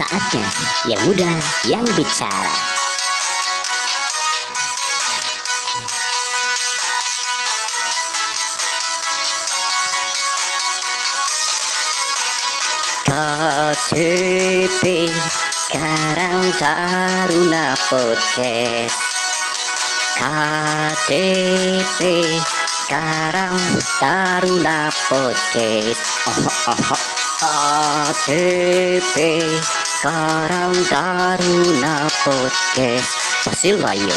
Saatnya yang muda yang bicara. KTP Karang Taruna Podcast KTP Karang Taruna Podcast oh, oh, oh. KTP Karang Taruna Podcast Pasilayo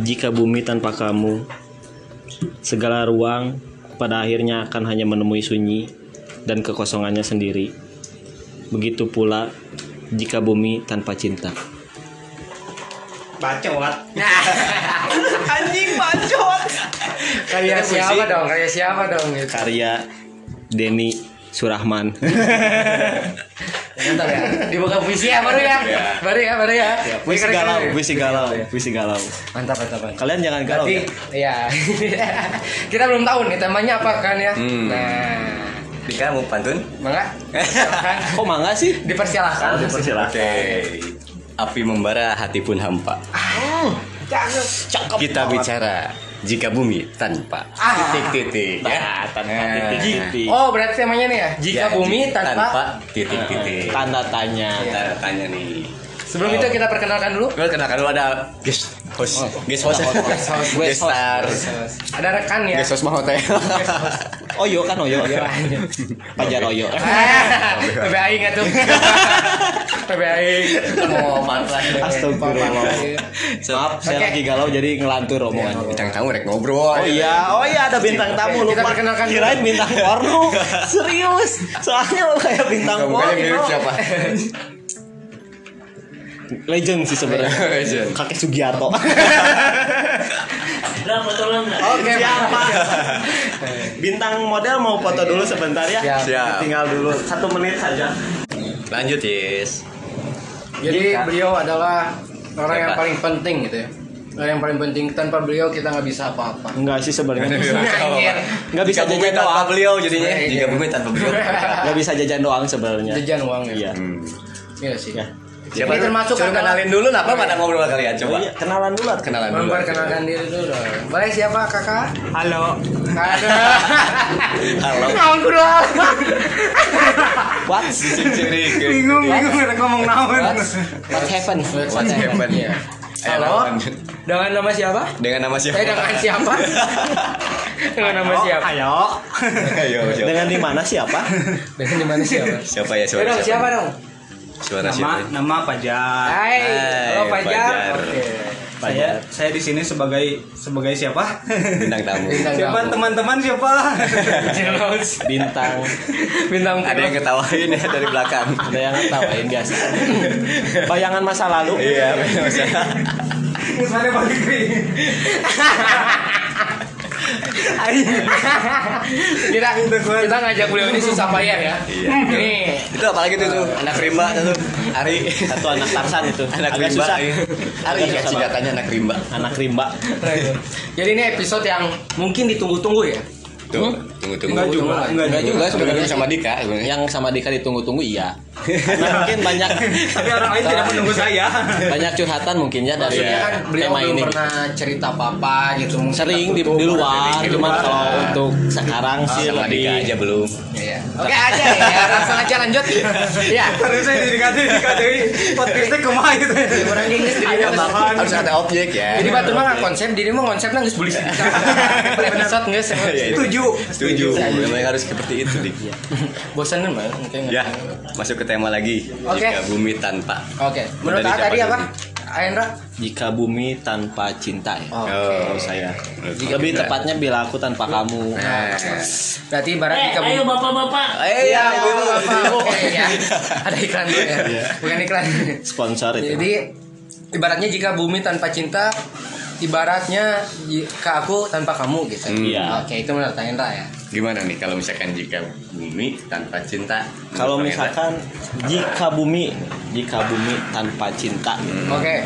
Jika bumi tanpa kamu, segala ruang pada akhirnya akan hanya menemui sunyi dan kekosongannya sendiri. Begitu pula jika bumi tanpa cinta. Bacot anjing bacot Karya siapa dong? Karya siapa dong? Gitu. Karya Denny Surahman. Mantap ya. Dibuka puisi ya baru ya. Baru ya, baru ya. Puisi Keren-keren galau, ya. puisi galau, puisi galau. Mantap, mantap, mantap. Kalian jangan galau Berarti, ya. ya. Kita belum tahu nih temanya apa kan ya. Hmm. Nah, Dika mau pantun mangga. Kok mangga sih? Dipersilahkan. oke api membara hati pun hampa Cakep. kita bicara jika bumi tanpa Ah. titik titik ya tanpa Nah. titik-titik. Oh, berarti temanya nih ya. Jika Ya, bumi jika tanpa, titik titik Tanda tanya. kita tanya nih Sebelum itu kita perkenalkan dulu. gue kenalkan dulu ada guest host guest host Guest host. guest star Ada rekan ya. guest host mah hotel Oyo kan Oyo. Pajar Oyo. Ah, PBI nggak tuh? PBI. Mau pantas. Astagfirullah. Maaf, saya lagi galau jadi ngelantur omongannya. bintang tamu rek ngobrol Oh iya, oh iya ada bintang tamu lupa. perkenalkan. Kirain bintang porno. Serius. Soalnya lo kayak bintang porno. siapa Legend sih sebenarnya. Legend. Kakek Sugiarto. Oke. Siapa? Bintang model mau foto dulu sebentar ya. Siap. Siap. Tinggal dulu satu menit saja. lanjut yes Jadi beliau adalah orang yang Siapa? paling penting gitu ya. Orang yang paling penting tanpa beliau kita nggak bisa apa-apa. Enggak sih sebenarnya. Enggak bisa jajan tanpa doang. beliau jadinya Iya. jika bumi tanpa beliau Enggak bisa jajan doang sebenarnya. Jajan uang ya. Iya. Hmm. Iya sih. Ya. Siapa Ini termasuk adalah- kenalin dulu napa pada ngobrol kalian Oh, coba iya, kenalan dulu. At. kenalan dulu Memperkenalkan diri dulu dong. Boleh siapa kakak? Halo. Ada. halo Naon kudu. What? ciri Bingung, bingung ada ngomong naon. What happened? What's happened Iya. Halo. Dengan nama siapa? dengan nama siapa Eh dengan siapa? dengan nama siapa? Ayo. ayo siapa Dengan di mana siapa? Dengan di mana siapa? siapa ya Eh suara dong, siapa dong? Suara Nama siapa nama Fajar. Hai, Hai, halo Fajar. Fajar. Oke. Saya saya di sini sebagai sebagai siapa? bintang tamu Bintang siapa tamu. teman-teman siapa? Bintang. Bintang ada yang ketawain ya dari belakang Ada yang ngetawain biasa. Bayangan masa lalu. iya masa Mana balik nih? Kita kita ngajak beliau ini susah payah ya. Iya. Ini itu apalagi tuh tuh anak rimba tuh Ari Satu anak Tarsan itu. anak Agak rimba susah. iya. Ari ya singkatannya anak rimba Anak rimba. jadi ini episode yang mungkin ditunggu-tunggu ya. tuh tunggu tunggu Enggak juga, enggak juga. juga sebenarnya sama Dika sebenarnya. Yang sama Dika ditunggu-tunggu iya. Karena mungkin banyak Tapi orang lain tidak menunggu saya. banyak curhatan mungkin ya dari Maksudnya kan beliau tema belum ini. pernah cerita apa-apa gitu. Mungkin Sering di, di luar, cuman luar. kalau untuk sekarang sih sama lebih aja belum Iya. Oke aja ya, langsung aja lanjut. Iya. Terus saya dikati dikati podcastnya kumaha gitu. Di orang Inggris mana? makan. harus ada objek ya Jadi batur mah konsep, diri mah konsepnya nggak boleh sih. Per episode nggak sih. Iya, itu. Setuju. setuju memang harus seperti itu Dik Bosan kan bang? Mungkin nggak ya masuk ke tema lagi Oke. jika bumi tanpa Oke. Menurut Dari Aa siapa tadi apa? Aendra? jika bumi tanpa cinta ya. Oke. Kalau saya. Jika Lebih kita- tepatnya bila aku tanpa kamu. nah Berarti ibarat jika bumi. bapak-bapak. eh Iya, ya Bapak. Oke, ya. Ada iklan ya. Bukan iklan. Sponsor itu. Jadi ibaratnya jika bumi tanpa cinta ibaratnya ke aku tanpa kamu gitu. Hmm. Iya. Oke, itu menurut Aendra ya. Gimana nih kalau misalkan jika bumi tanpa cinta? Kalau misalkan jika bumi jika bumi tanpa cinta Oke.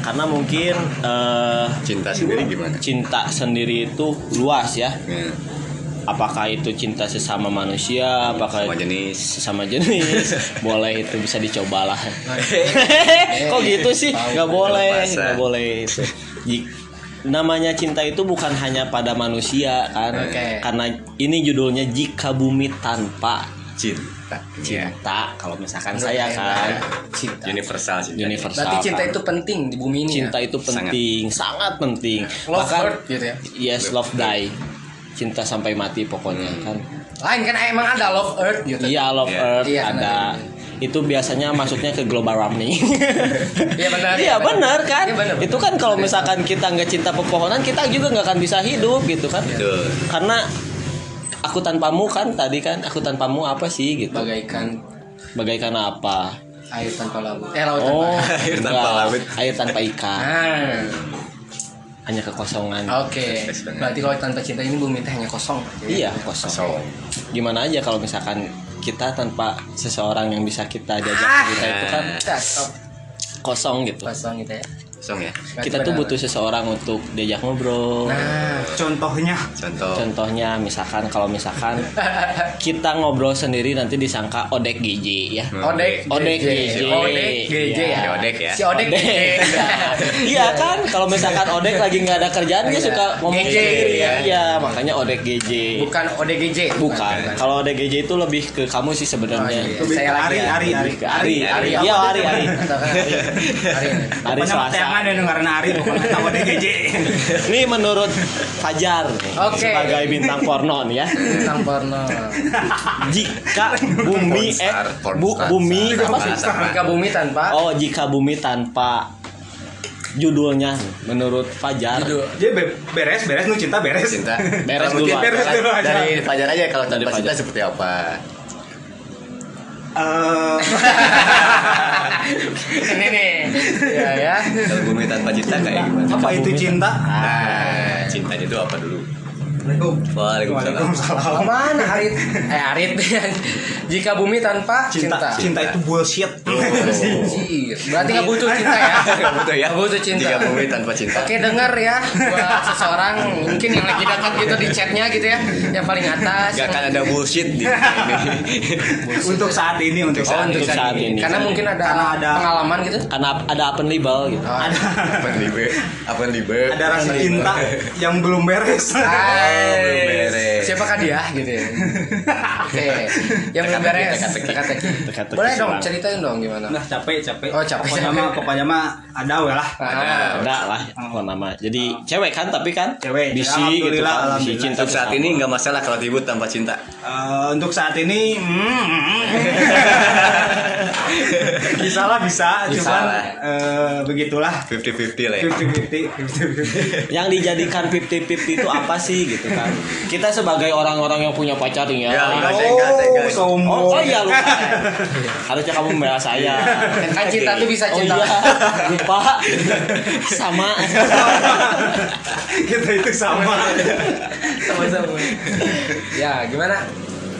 karena mungkin Hendra? cinta sendiri gimana? cinta sendiri itu luas ya Nah, apakah itu cinta sesama manusia apakah sama jenis. sesama jenis boleh itu bisa dicobalah kok gitu sih nggak boleh Masa. nggak boleh itu namanya cinta itu bukan hanya pada manusia kan Oke. karena ini judulnya jika bumi tanpa Cinta. Cinta kalau misalkan saya kan Cinta. Universal cinta. universal Berarti cinta kan. itu penting di bumi ini. cinta ya? itu penting sangat, penting Love bahkan hurt gitu ya. yes love die cinta sampai mati pokoknya kan Lain kan emang ada love earth gitu. iya love Iya. earth Iya, ada itu biasanya masuknya ke global warming Iya benar. Iya benar kan. Iya, benar, Itu kan kalau misalkan kita nggak cinta pepohonan, kita juga nggak akan bisa hidup gitu kan. Betul. Karena aku tanpamu kan tadi kan aku tanpamu apa sih gitu. Bagaikan Bagaikan apa? air tanpa laut. Eh laut Oh, tanpa. Air tanpa laut. Air tanpa ikan, Ah. hanya kekosongan. Oke. Berarti kalau tanpa cinta ini bumi teh hanya kosong. Iya, kosong. So, Gimana aja kalau misalkan kita tanpa seseorang yang bisa kita diajak Ah. cerita itu kan stop kosong gitu. kosong gitu ya. Kosong ya. Berarti Kita tuh butuh seseorang untuk diajak ngobrol. Nah, Contohnya Contoh. Contohnya misalkan kalau misalkan kita ngobrol sendiri nanti disangka odek GJ ya. Odek, Odek GJ. GJ. Odek GJ ya. Ada odek ya. Si Odek Odek. GJ. Iya kan kalau misalkan odek lagi nggak ada kerjaan dia Iya. suka ngomong GJ, sendiri ya. Iya makanya odek GJ. Bukan Odek GJ. Bukan. Kalau odek GJ itu lebih ke kamu sih Oh, sebenarnya. iya. lebih Saya ke lagi Ari, ya. Ari, Ari. Ari. Ari, Iya Ari? Ari. Ari. Ari. Tayangan ada karena Ari pokoknya tahu DGJ. Ini menurut Fajar nih, Oke. sebagai bintang porno nih ya. Tentang porno. Jika bumi eh bu, bumi apa sih? Jika bumi tanpa Oh, jika bumi tanpa judulnya menurut Fajar. Judul. Dia be- beres, beres nu cinta beres. Cinta. Beres dulu beres dulu aja. Dari Fajar aja kalau Dari tanpa cinta Fajar. seperti apa? Eh, Ini nih. Ya ya. Kalau bumi tanpa cinta kayak gimana? apa itu cinta? Nah, cintanya itu apa dulu? Waalaikumsalam. Waalaikumsalam. Ke mana Arit? Eh Arit. Jika bumi tanpa Cinta, cinta. cinta itu bullshit. Anjir. Berarti nggak butuh cinta ya? Nggak butuh ya? Nggak butuh cinta. Jika bumi tanpa cinta. Oke denger ya buat seseorang mungkin yang lagi dekat gitu di chatnya gitu ya yang paling atas Gak akan ada bullshit di ini. untuk saat ini, untuk Oh, saat untuk ini. saat ini. Karena mungkin ada, Karena ada- pengalaman gitu. Karena ada open label gitu. Oh, Ada Apa libe? Apa libe? ada rasa cinta yang belum beres. Hai. Belum beres. Siapakah dia gitu ya? Oke. Yang belum beres. teka-teki. Boleh dong ceritain dong gimana? Nah, capek, capek. Oh, capek. Pokoknya mah, pokoknya mah ada we lah. Ah, Ada lah apa nama. Jadi cewek kan tapi kan Cewek. bisi gitu Alhamdulillah, kan. Bisi cinta Untuk saat ini nggak masalah kalau ribut tanpa cinta. Eh, untuk saat ini mm, bisa lah bisa, Bisa cuman lah. eh, begitulah 50-50 lah ya. 50-50 50-50. yang dijadikan 50-50 itu apa sih gitu kan kita sebagai orang-orang yang punya pacar ya, Ya, enggak, Oh, enggak, enggak. sombong. oh, oh iya lupa harusnya kamu membela saya Kan cinta tuh bisa oh cinta. iya lupa sama kita itu sama Sama-sama. Ya, gimana?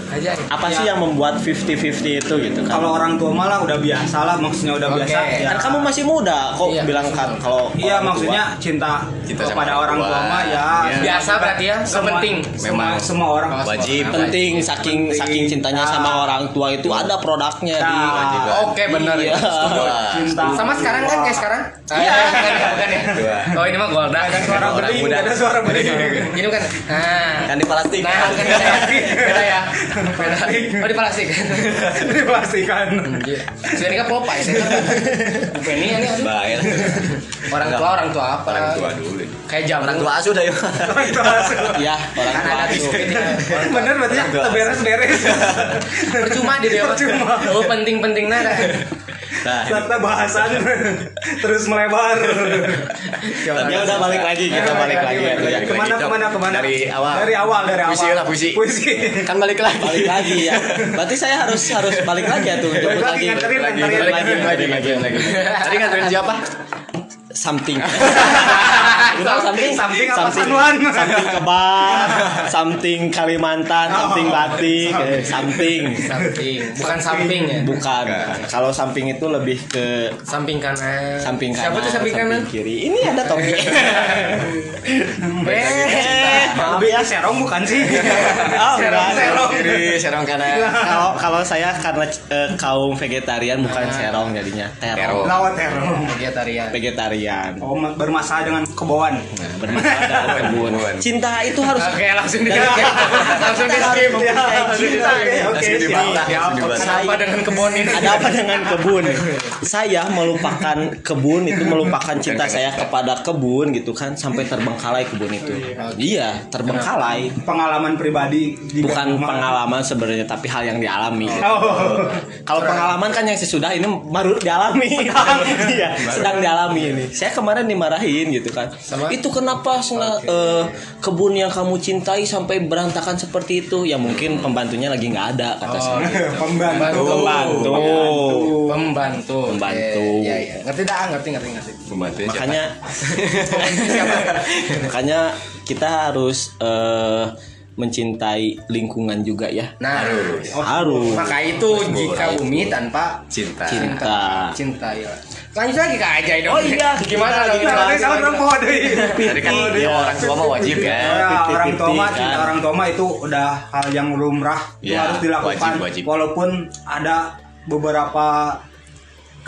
Aja. apa sih yang membuat 50-50 itu gitu kan kalau orang tua malah udah biasa lah maksudnya udah Oke. biasa ya. kan kamu masih muda kok Iya. bilang kan kalau iya orang tua. maksudnya cinta, Cinta sama kepada orang orang tua. mah ya Iya. Biasa berarti ya, nggak Semua- penting. semua, Memang. semua orang Wajib. penting saking Penting. saking cintanya Nah. sama orang tua itu ada produknya di Nah. Kewajiban. Oke, benar ya. Iya. Cinta Sama sekarang kan kayak sekarang? Iya. Bukan ya, ya. Oh, ini mah Golda. ada suara muda. ada suara bening Ini bukan. Nah. Kan di plastik. Nah, ya. Beda ya. Beda. Oh, di plastik. dipastikan Anjir. Sudah nikah pelupa ya, saya kan. Bukan ini, ini. Bayar. Orang tua, orang tua apa? Orang tua dulu. Kayak jam. Orang tua asuh dah ya. orang tua asuh. ya orang Kan tua asuh. bener berarti Orang tua. beres-beres Percuma di dia. Percuma. Oh, penting-penting nada. Nah, Serta bahasan terus melebar. Ya udah balik lagi kita balik lagi ya. ke mana ke mana ke mana? Dari awal. dari awal dari awal. Puisi lah, puisi. puisi. Kan balik lagi. balik lagi ya. Berarti saya harus harus balik lagi ya tuh Balik lagi, Balik lagi, nganterin lagi. Tadi nganterin siapa? Something. You know something? Something apa, something, Sanuan? something kebab, something Kalimantan, something batik, eh, something. Samping, bukan samping ya. Bukan. Kalau samping itu lebih ke Samping kanan. samping kanan, Siapa tuh samping kanan? kiri. Ini ada topi. Eh, Lebih ke serong bukan sih? Oh, enggak. serong. Kiri, serong kanan. Kalau kalau saya karena eh, kaum vegetarian bukan serong jadinya terong. Lawat terong. Vegetarian. Vegetarian. Oh, bermasalah dengan kebauan. Bermasalah dengan kebun. Cinta itu harus Oke, langsung di langsung di skip. Cinta, Oke, dibantah. Apa dengan kebun ini? ada apa dengan kebun? Saya melupakan kebun itu melupakan cinta saya kepada kebun gitu kan sampai terbengkalai kebun itu. Iya, terbengkalai. Pengalaman pribadi di Bukan rumah. pengalaman sebenarnya tapi hal yang dialami. Oh. Kalau pengalaman kan yang sesudah ini baru dialami. Iya, sedang dialami ini. Saya kemarin dimarahin gitu kan. Sama? Itu kenapa sena- eh, kebun yang kamu cintai sampai berantakan seperti itu? Ya mungkin pembantunya lagi nggak ada kata saya. Pembantu. Pembantu. Pembantu. Pembantu. Iya, iya. Ngerti dah, ngerti, ngerti, ngerti. Pembantunya siapa? Makanya makanya kita harus eh, mencintai lingkungan juga ya. Nah, Harus. maka itu jika bumi tanpa cinta. Cinta. cinta ya. Lanjut lagi Kak Ajay dong. Oh iya, gimana dong? lagi saya orang. Tadi kan Iya. orang tua mah wajib Ya, kan. orang tua mah kan. cinta orang tua mah itu udah hal yang lumrah itu Ya, harus dilakukan wajib, wajib. walaupun ada beberapa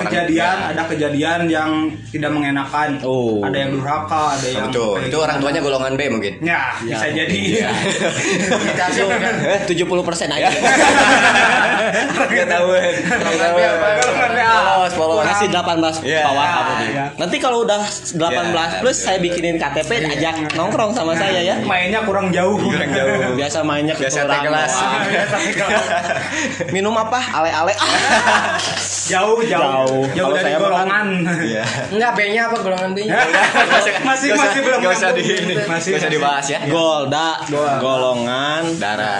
kejadian ada kejadian yang tidak mengenakan Oh. ada yang durhaka ada yang Betul. kayak Itu orang tuanya golongan B mungkin. ya, bisa jadi Kita sih kan. Eh, 70 persen aja. Enggak tahu. Enggak tahu. Golongan B. Polos, polos. Masih 18 Iya. bawah kamu nih. Iya. Nanti kalau udah 18 Iya. plus saya bikinin KTP ajak nongkrong sama saya ya. mainnya kurang jauh Kurang jauh. Biasa mainnya ke Biasa kelas. Minum apa? Ale-ale. Ah. jauh jauh Jauh. jauh Kalau dari saya golongan Iya. Enggak B-nya apa golongan B-nya? masih masih belum nggak usah di ini. masih usah masih. dibahas ya. Golda, golongan Darah.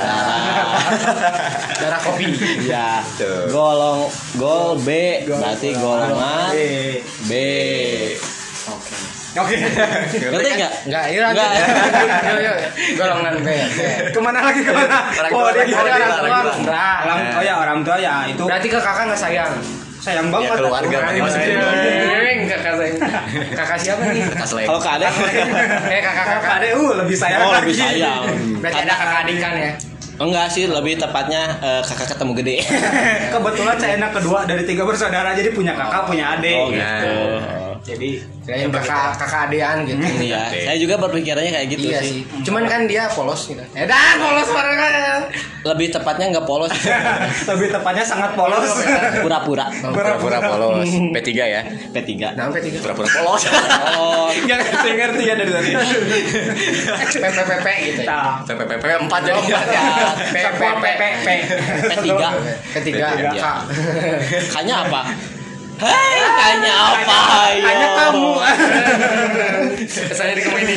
Darah kopi. ya. Tuh. Golong gol B berarti golongan B. oke Ngerti enggak? Enggak, iya lanjut. Enggak. Yuk. Golongan B. Ke mana lagi ke mana Orang oh tua, dia orang tua, orang. Enggak. tua ya orang tua ya itu Berarti ke kakak nggak sayang? Sayang Ya, banget keluarga, Aku. Pak. Maksudnya. Neng, kakak sayang. Kakak siapa nih? Kas lain. Kalau ke adek Eh kakak kakak kakak. adek uh lebih sayang Oh lebih lagi. sayang Berarti ada kakak adik kan ya? Enggak sih lebih tepatnya eh, kakak ketemu gede kebetulan saya anak kedua dari tiga bersaudara jadi punya kakak punya adik Oh gitu jadi Kirain kakak kakak adean gitu. Iya saya juga berpikirannya kayak gitu Iya sih sih. Cuman kan dia polos gitu. Eh dah polos kan. Lebih tepatnya nggak polos lebih tepatnya sangat polos Pura-pura Pura-pura polos. P3 ya. P3 Sampai tiga. Pura-pura polos. Oh nggak ngerti ngerti ya dari tadi PPPP gitu. ya. Nah, PPP 4 jadi. Ya, PPP. P3 Ketiga. Ketiga. Kak. Kayaknya apa? Hei, kayaknya apa? Ayo. hanya kamu Kesannya di komedi.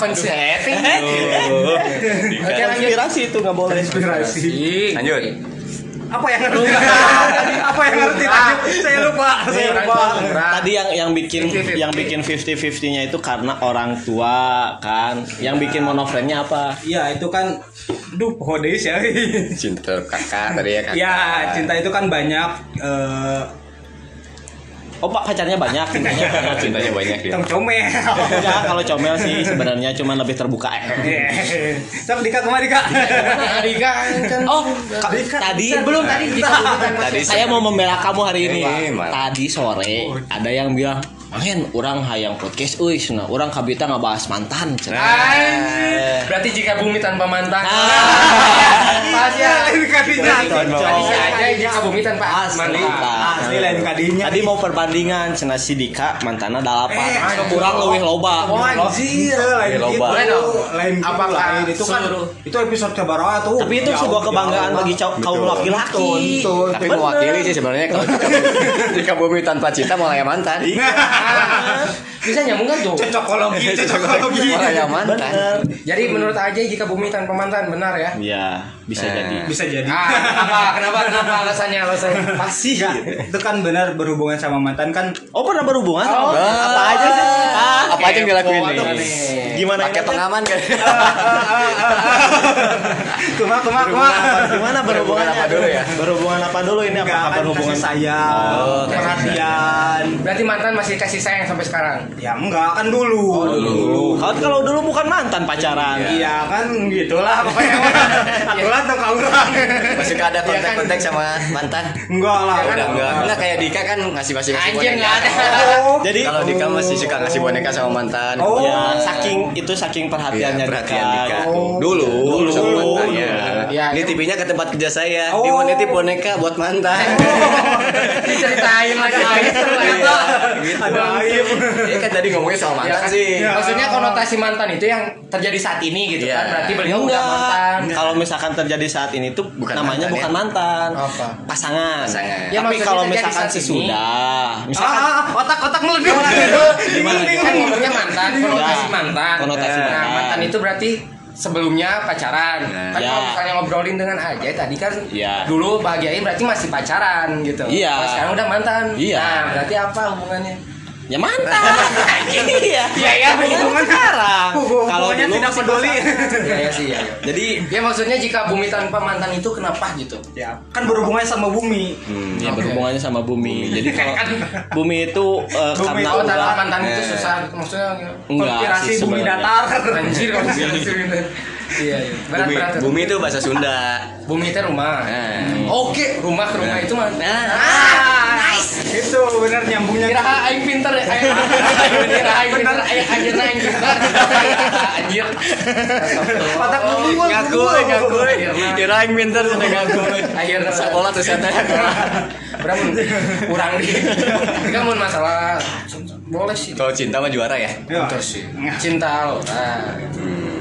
Konsleting. Oh. Oke. Inspirasi itu nggak boleh. inspirasi Lanjut. apa yang ngerti tadi apa yang ngerti tadi saya lupa saya lupa Tadi yang yang bikin 50-50. yang bikin 50-50-nya itu karena orang tua kan. Yang bikin monoframe-nya apa? Iya itu kan Duh hodeis ya Cinta kakak tadi ya kakak. Ya cinta itu kan banyak eh Oh pak pacarnya banyak cintanya banyak. Cintanya banyak dia. Tong comel Ya kalau comel sih sebenarnya cuma lebih terbuka. Sok Dika kemari Kak Adika kan. Oh tadi belum tadi Tadi saya mau membela kamu hari ini. Eh. Tadi sore ada yang bilang, "Main orang hayang podcast euy, cenah. Urang kabita ngabahas mantan." cenah." Anjir. Berarti jika bumi tanpa mantan. Ah. Pas ya. Lain kadinya Berarti si aja jika bumi tanpa Asli, mantan. Asli lain kadinya Tadi mau perbandingan cenah si Dika mantana dalapan. Eh, Kurang leuwih loba. Oh, anjir. lain Loba. gitu lain gitu Apakah lain itu kan itu episode cabara tuh Tapi itu sebuah kebanggaan bagi cowok kaum laki-laki. Tapi mewakili sih sebenarnya kalau jika, bumi tanpa cinta ya mantan. i love Bisa nyambung kan tuh? Cocokologi, cocokologi. Orang yang mantan. Bener. Jadi menurut aja jika bumi tanpa mantan benar ya? Iya, bisa Eh. jadi. Bisa jadi. Ah, kenapa? Kenapa? Kenapa alasannya? Alasannya pasti. Enggak, itu kan benar berhubungan sama mantan kan Oh, pernah berhubungan sama Oh, mantan? apa aja sih? Ah, Apa aja yang dilakuin nih? gimana Pakai pengaman kan? Kuma kuma kuma. Gimana berhubungan apa dulu ya? Berhubungan apa dulu ini apa kan berhubungan? sayang, Oh, perhatian. Berarti mantan masih kasih sayang sampai sekarang. Ya enggak kan dulu. Dulu. Kalau kalau dulu bukan mantan pacaran. Iya kan gitulah pokoknya. Atulah tuh kau orang. Masih ada kontak-kontak sama mantan? Enggak lah. Udah enggak. Enggak kayak Dika kan ngasih masih ngasih Anjir nggak ada. Oh. Jadi Kalau Dika masih suka ngasih boneka sama mantan. Oh. ya saking itu saking perhatiannya Iya, perhatian Dika. Dika. Oh. Dulu, Dulu. sama mantannya. Iya, Ini itu- tipinya ke tempat kerja saya. Oh. Dia mau nitip boneka buat mantan. Diceritain lagi aib ternyata. Ada aib. Kan tadi ngomongnya sama Ya mantan kan? sih. Maksudnya konotasi mantan itu yang terjadi saat ini gitu Iya. kan. Berarti beliau udah mantan. Kalau misalkan terjadi saat ini tuh Bukan namanya mantan, bukan ya? mantan. Apa? Pasangan. Pasangan. Ya, Tapi kalau misalkan sesudah, Ah, misalkan ah, ah, otak otak meleduk. Gimana? Kan ngomongnya mantan, konotasi Ya, mantan. konotasi nah, mantan. mantan itu berarti sebelumnya pacaran. Nah. kan Ya. kalau misalnya ngobrolin dengan aja tadi kan Ya. dulu bahagiain berarti masih pacaran gitu. Iya. Kalau sekarang udah mantan. Iya. Nah, berarti apa hubungannya? Ya mantan. Iya. Iya, ya, hubungan sekarang. Kalau Pokoknya dulu tidak peduli. Iya ya sih ya. ya. Jadi Ya maksudnya jika bumi tanpa mantan itu kenapa gitu? Ya, kan berhubungannya sama bumi. Hmm, ya Oke. berhubungannya sama bumi. Jadi kalau bumi itu eh, Bumi karena itu Oh, tanpa udah mantan itu Eh. susah maksudnya enggak Konspirasi sih bumi datar. anjir konspirasi. Iya, iya. Berat Bumi, berat. bumi itu bahasa Sunda. Bumi itu rumah. Nah. Oke, rumah ke rumah itu mah. Nah. nice. Itu benar nyambungnya. Kira aing pinter ya. Aing kira aing pinter. Aing anjir aing pinter. Anjir. Otak bumi gua. Ngaku, ngaku. Kirain pinter sudah ngaku. Akhirnya Sekolah tuh saya Berapa kurang di. Jika mau masalah boleh sih. Kalau cinta mah juara ya. Ya. Betul sih. Cinta loh. Nah,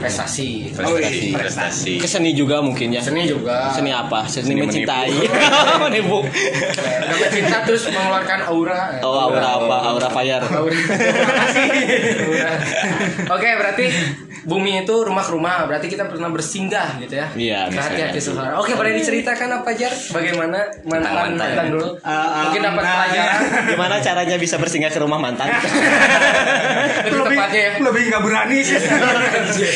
prestasi. Prestasi, prestasi. ke seni juga mungkin ya. Seni juga. Seni apa? Seni, Seni mencintai. menipu. Dapat cinta terus mengeluarkan aura. Oh, aura apa? Aura fire. Aura. Aura. Oke, berarti bumi itu rumah ke rumah. Berarti kita pernah bersinggah gitu ya. Iya, Ke bisa. hati-hati seseorang. Oke, boleh diceritakan apa Jar? Bagaimana mantan mantan. mantan dulu? Ah, Mungkin dapat nah, pelajaran. Gimana caranya bisa bersinggah ke rumah mantan? Lebih Lebih tepatnya ya. lebih nggak berani sih.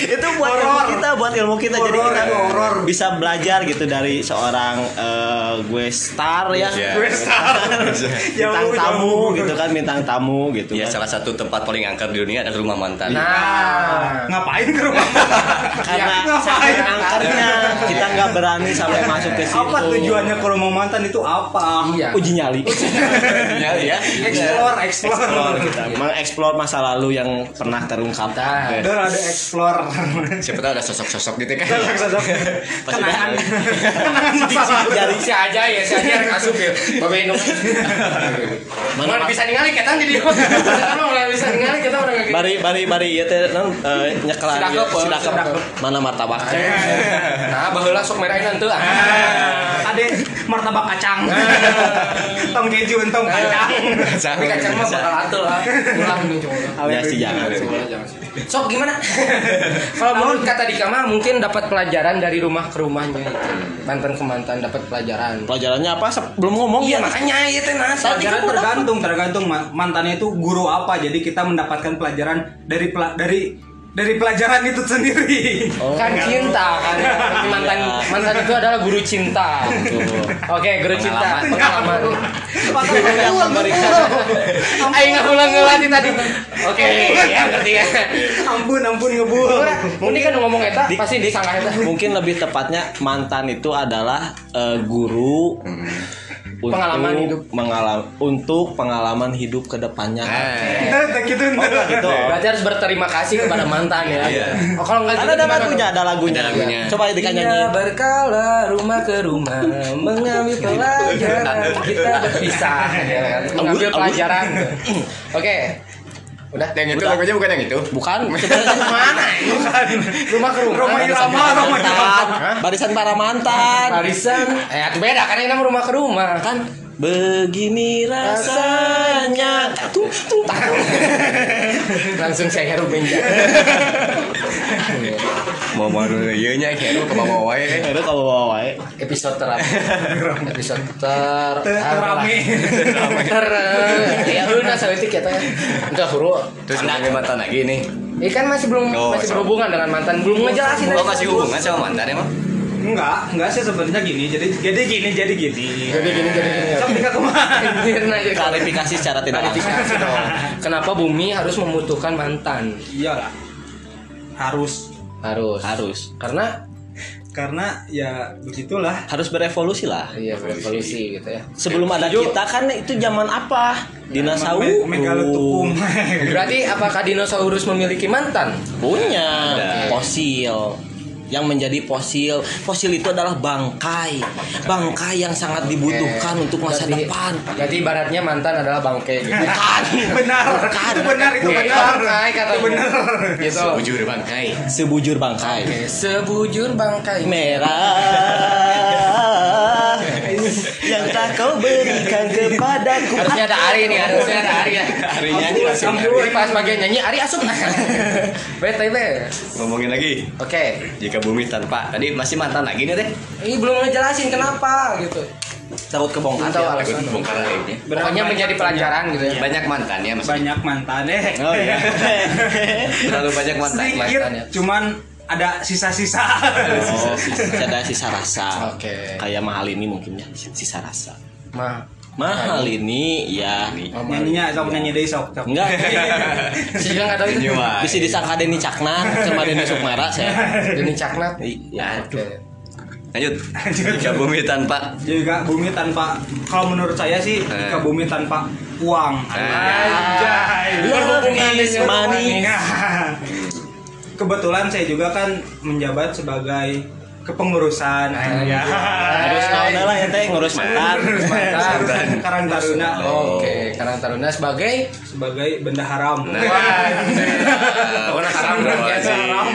itu buat ilmu Horor. kita, buat ilmu kita. Jadi Horor, kita horor. bisa belajar gitu dari seorang eh, gue star ya. Iya. Gue star. Bintang tamu gitu kan, bintang tamu gitu Ya kan. salah satu tempat paling angker di dunia adalah rumah mantan. Nah, Ngapain ke rumah? Karena Ngapain? saking angkernya kita nggak berani sampai masuk ke situ. Apa tujuannya ke rumah mantan itu apa? iya. Uji nyali. Ya, ya. Explore, explore. Explore kita, mengeksplor masa lalu yang pernah terungkap. Udah ada explore. Siapa tahu ada sosok-sosok gitu kan. Sosok-sosok. Kenangan. ada. Kenangan masa lalu. Jadi si aja ya, si aja yang asup ya. Babe Indung. Mana bisa ningali ketang jadi. Mana nggak bisa ningali kita nggak gitu. Bari bari bari ya teh non nyekelan Sidakep. Mana martabak Nah, baheula sok merahin nanti ah. Ada martabak kacang. Tong keju tong kacang. Tapi kacang mah bakal atul ah. Ulah nih coba. Ya sih jangan. Sok gimana? Kalau menurut kata Dika mah mungkin dapat pelajaran dari rumah ke rumahnya itu. Mantan ke mantan dapat pelajaran. Pelajarannya apa? Belum ngomong Iya ya. makanya ya teh nah. Tadi Pelajaran tergantung, tergantung ma- mantannya itu guru apa. Jadi kita mendapatkan pelajaran dari dari dari pelajaran itu sendiri. Oh. kan cinta kan. Mantan mantan itu adalah guru cinta. Oke guru cinta. Pengalaman. Pengalaman. Memberikan ayo nggak ulang ngelatih tadi. Oke ya ngerti ya. Ampun ampun ngebul. ini kan ngomong eta pasti disangka eta. mungkin lebih tepatnya mantan itu adalah eh, guru. Untuk Pengalaman hidup. mengalam- untuk pengalaman hidup ke depannya. Eh, gitu Oh, gitu. berarti harus berterima kasih kepada mantan ya Iya. oh, kalau nggak Ada ada lagunya, ada lagunya. Ada lagunya. Coba Dika nyanyi. Berkala rumah ke rumah mengambil pelajaran kita berpisah ya mengambil pelajaran oke udah yang itu Udah. lagunya bukan yang itu. Bukan, mana rumah ke rumah Barisan Irama, Roma mantan. Barisan para mantan. Barisan, eh itu beda kan ini rumah ke rumah Kan Begini rasanya. Tuh, tuh. Langsung saya heru benja. Mau mau iya nya kayak ke bawah wae. Ada kalau bawa wae. Episode ter episode ter Terame. ter ya lu nasa itu kita enggak huru Terus lagi mantan lagi nih. ini kan masih belum Oh, masih berhubungan dengan mantan belum ngejelasin Lo aja. masih hubungan sama mantan emang? Enggak, enggak sih sebenarnya gini. Jadi jadi gini, jadi gini. jadi gini jadi gini Sok nikah ke mana? Mirna aja Klarifikasi secara tidak langsung. kenapa bumi harus membutuhkan mantan Iyalah. Harus harus Harus. karena karena ya begitulah. Harus berevolusi lah. iya berevolusi gitu ya Sebelum ada kita kan itu zaman apa? Dinosaurus. Me- berarti apakah dinosaurus memiliki mantan Punya Ada. fosil yang menjadi fosil. Fosil itu adalah bangkai. Bangkai yang sangat dibutuhkan untuk masa Berarti- depan. berarti ibaratnya mantan adalah bangke gitu bukan. Benar. Itu benar itu Oke, benar. bangkai Itu benar. gitu. Sebujur bangkai. sebujur bangkai. Oke, sebujur bangkai. Merah yang tak kau berikan kepadaku. Harusnya ada Ari nih harusnya ada Ari ya. Harinya nih langsung. Jadi pas bagian nyanyi Ari asup bete be. Ngomongin lagi. oke. Jika bumi tanpa tadi masih mantan lagi nih teh. ini belum ngejelasin kenapa gitu takut kebongkar atau ya. alasan Takut bongkar lagi. pokoknya menjadi pelajaran gitu ya Banyak mantannya masih. Banyak mantan eh. oh iya Terlalu banyak mantan. Sedikit, cuman ada sisa-sisa. oh ada sisa rasa Oke. kayak mahal ini mungkin ya sisa rasa mah mahal ini ya. Nyanyinya sok nyanyi deui sok. enggak. Sih nggak tahu itu. Bisa disangka Deni Caknan sama Deni Sukmara saya. Deni Caknat. Iya. Oke. Lanjut. Jika bumi tanpa. Juga bumi tanpa. Kalau menurut saya sih Eh. jika bumi tanpa uang. Anjay. Love is money. Kebetulan saya juga kan menjabat sebagai kepengurusan ya. Terus naon lah ya teh ngurus mantan Mantan. Karang Taruna Oke, Karang Taruna sebagai sebagai benda haram. Wah, Warna haram haram.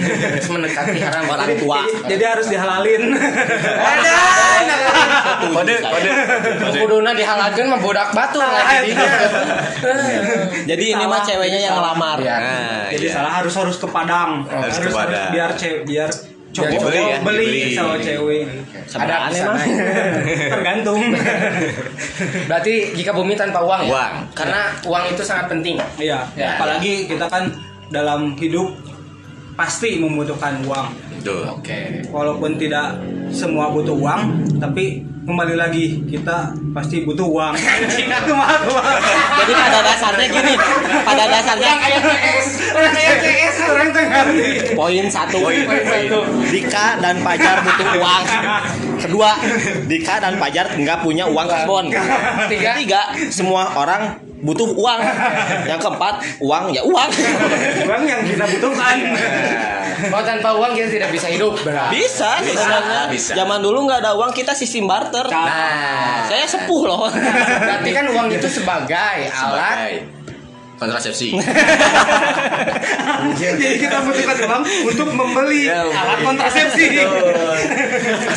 Terus mendekati haram orang tua Jadi harus dihalalin. Ada. Kode kode. Kuduna dihalalkan mah bodak batu jadi ini mah ceweknya yang ngelamar. Nah, Jadi iya. salah harus harus ke Padang. Harus ke Padang. biar cewek biar cowok dibeli ya, beli sama cewek. Ada emang Tergantung. Berarti jika bumi tanpa uang ya? Uang. Karena uang itu sangat penting. Iya, Ya. apalagi kita kan dalam hidup pasti membutuhkan uang. Oke. Walaupun tidak semua butuh uang, tapi kembali lagi kita pasti butuh uang. Jadi pada dasarnya gini pada dasarnya Orang kayak CS, orang ngerti. poin satu Poin, poin. Dika dan Pajar butuh uang kedua Dika dan Pajar nggak punya uang karbon Tiga. ketiga semua orang butuh uang yang keempat uang ya uang Uang yang kita butuhkan. Kalau tanpa uang kita tidak bisa hidup. Berarti. bisa Bisa, sebenarnya bisa. zaman dulu nggak ada uang kita sistem barter Nah. saya sepuh loh Berarti kan uang itu sebagai alat Sebagai kontrasepsi. Jadi kita butuhkan uang untuk membeli Ya, alat kontrasepsi.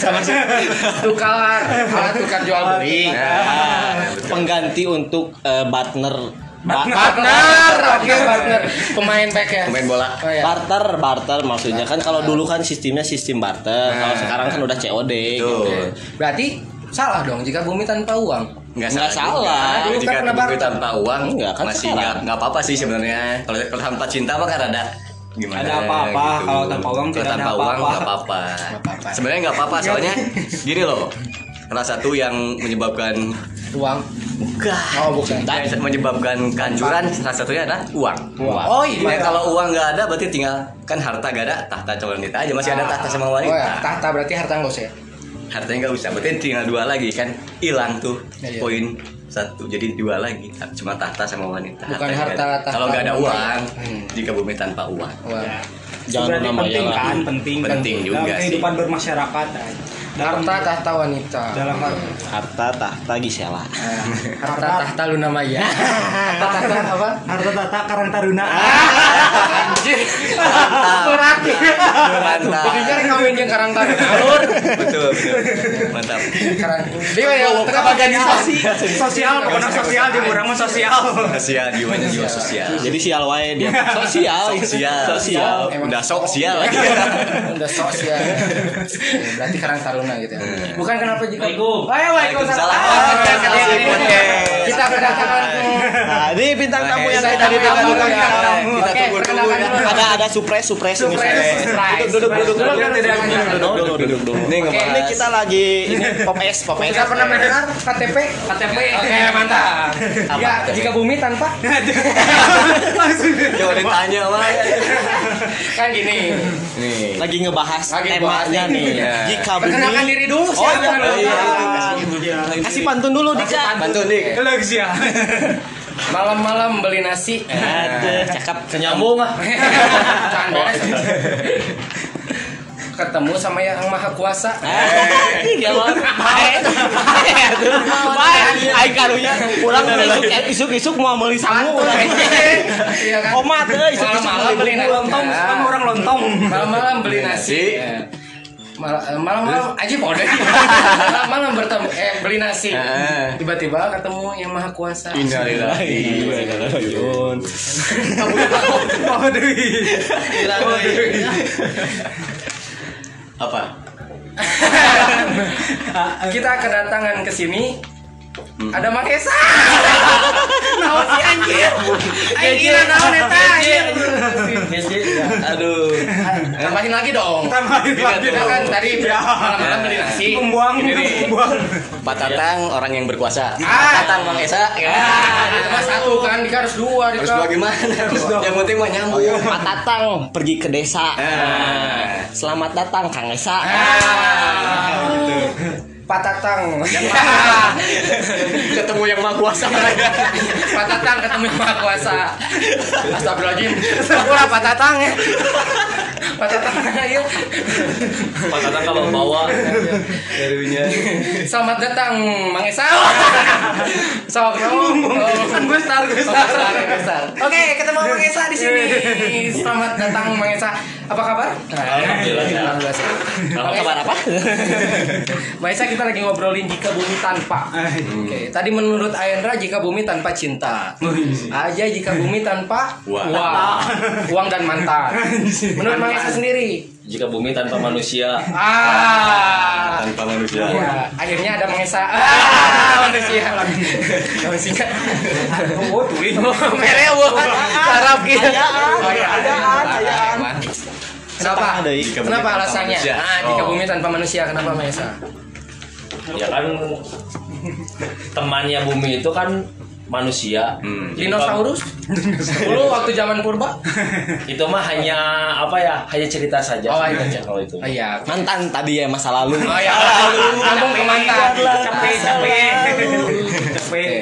masuk tukar alat tukar jual beli. Nah, pengganti untuk eh, partner Partner, oke partner. Pemain back ya. Pemain bola. Oh, ya. barter barter maksudnya kan kalau dulu kan sistemnya sistem barter kalau Nah. sekarang kan udah COD gitu. Berarti salah dong jika bumi tanpa uang. Nggak Nggak salah. juga. salah. Dulu Jika kan tanpa uang Enggak, kan masih nggak nggak apa-apa sih sebenarnya. Kalau kalau tanpa cinta mah kan ada gimana? Ada apa-apa, gitu. kalau tanpa uang Kalau tidak ada tanpa uang nggak apa-apa. Sebenarnya nggak apa-apa soalnya gini loh. Salah satu yang menyebabkan Uang. Enggak. Oh, bukan. yang menyebabkan kehancuran salah satunya adalah uang. Uang. Oh, Ya, iya. kalau uang nggak ada berarti tinggal kan harta gak ada tahta calon wanita aja masih ada tahta sama Oh ya, wanita. tahta berarti harta nggak usah ya? Hartanya nggak usah berarti tinggal dua lagi kan hilang tuh Iya. poin satu jadi dua lagi cuma tahta sama wanita. Bukan harta- tahta Kalau nggak ada uang Hmm. jika bumi tanpa uang. Uang. Jangan Sebenarnya nama penting kan, penting. Penting juga Dalam sih. kehidupan bermasyarakat. Kan. harta tahta wanita dalam Harta tahta Gisela. harta tahta Luna Maya harta tahta apa harta tata karang taruna anjir berat Mantap. jadinya kawin yang karang taruna Betul, betul. Mantap. karang dia ya tengah organisasi sosial pokoknya sosial di orang mah sosial Sosial jiwanya jiwa sosial. Jadi sial wae dia. Sosial. Sosial. Sosial. Udah sosial lagi. udah ya berarti karang taruna gitu ya bukan kenapa jika Waalaikum. ayo waalaikumsalam Waalaikumsalam. kita kedatangan Nah, ini bintang tamu yang kita tamu ditunggu ya. ya. Kita Oke, tunggu dulu. perkenalkan dulu. Ada ada surprise surprise ini. Duduk duduk duduk duduk. Duduk, duduk. Ini. Ini kita lagi ini pop es pop es. Kita pernah mendengar KTP? KTP. Oke, mantap. Ya, jika bumi tanpa Coba ditanya mah. kan gini. Nih. Lagi ngebahas temanya nih. Iya. Jika bumi Perkenalkan diri dulu Oh, siapa? iya, iya, iya. Kasih pantun dulu Dika. Bantu dik. lagi sih ya Malam-malam beli nasi. Aduh, cakep. Nyambung ah. Canda. Ketemu sama yang maha kuasa. Eh, bae. Bae atuh. Bae aing karunya urang isuk isuk-isuk mau meuli sangu. Iya kan? Omat Malam-malam beli nasi. lontong orang lontong Malam-malam beli nasi. Mal- eh, Malam-malam aja bodoh. Malam-malam bertemu eh beli nasi. Ah. Tiba-tiba ketemu yang maha kuasa. Innalillahi. Yun. oh deui Apa? Kita kedatangan ke sini ada Mang Esa. Naon sih anjir? Aing kira naon eta anjir. Aduh. Tambahin lagi dong. tambahin lagi Kita kan tadi malam-malam beli nasi. membuang Ini nih. membuang Pak Tatang orang yang berkuasa. Ah. Pak Tatang Bang Esa. Ya, itu mah satu kan, Dika harus dua, Terus Dika. dua gimana? Yang penting mah nyambung. Pak Tatang pergi ke desa. Ah. Selamat datang Kang Esa. Ah, Pak Tatang. Ketemu yang maha kuasa. Pak Tatang ketemu yang Maha Kuasa. Astagfirullahaladzim. Pura Pak Tatang ya. Pak Tatang ya. Pak Tatang kalau bawa Karunya. Selamat datang Mang Esa. Sok dong. Kan gue star, gue star. Oke, ketemu Mang Esa di sini. Selamat datang Mang Esa. Apa kabar? Alhamdulillah. Alhamdulillah. Apa kabar apa? Mang Esa kita lagi ngobrolin jika bumi tanpa. Oke, tadi menurut Ayendra jika bumi tanpa cinta. Aja jika bumi tanpa Uang. uang, uang dan mantan. Menurut Mang Esa sendiri. Jika bumi tanpa manusia Ah. Tanpa manusia. Ya, akhirnya ada Mang Esa. Ah, manusia. Manusia. oh tuh ini Mere buat sarap gitu. Kenapa? Kenapa alasannya? Ah, jika Oh. bumi tanpa manusia, kenapa Mang Esa? ya kan temannya bumi itu kan manusia Hmm. Dinosaurus? Dulu waktu zaman purba? itu mah hanya apa ya hanya cerita saja Oh, iya. kalau itu Oh iya. Mantan tadi ya masa lalu. Oh iya. Nyambung ke mantan. capek capek capek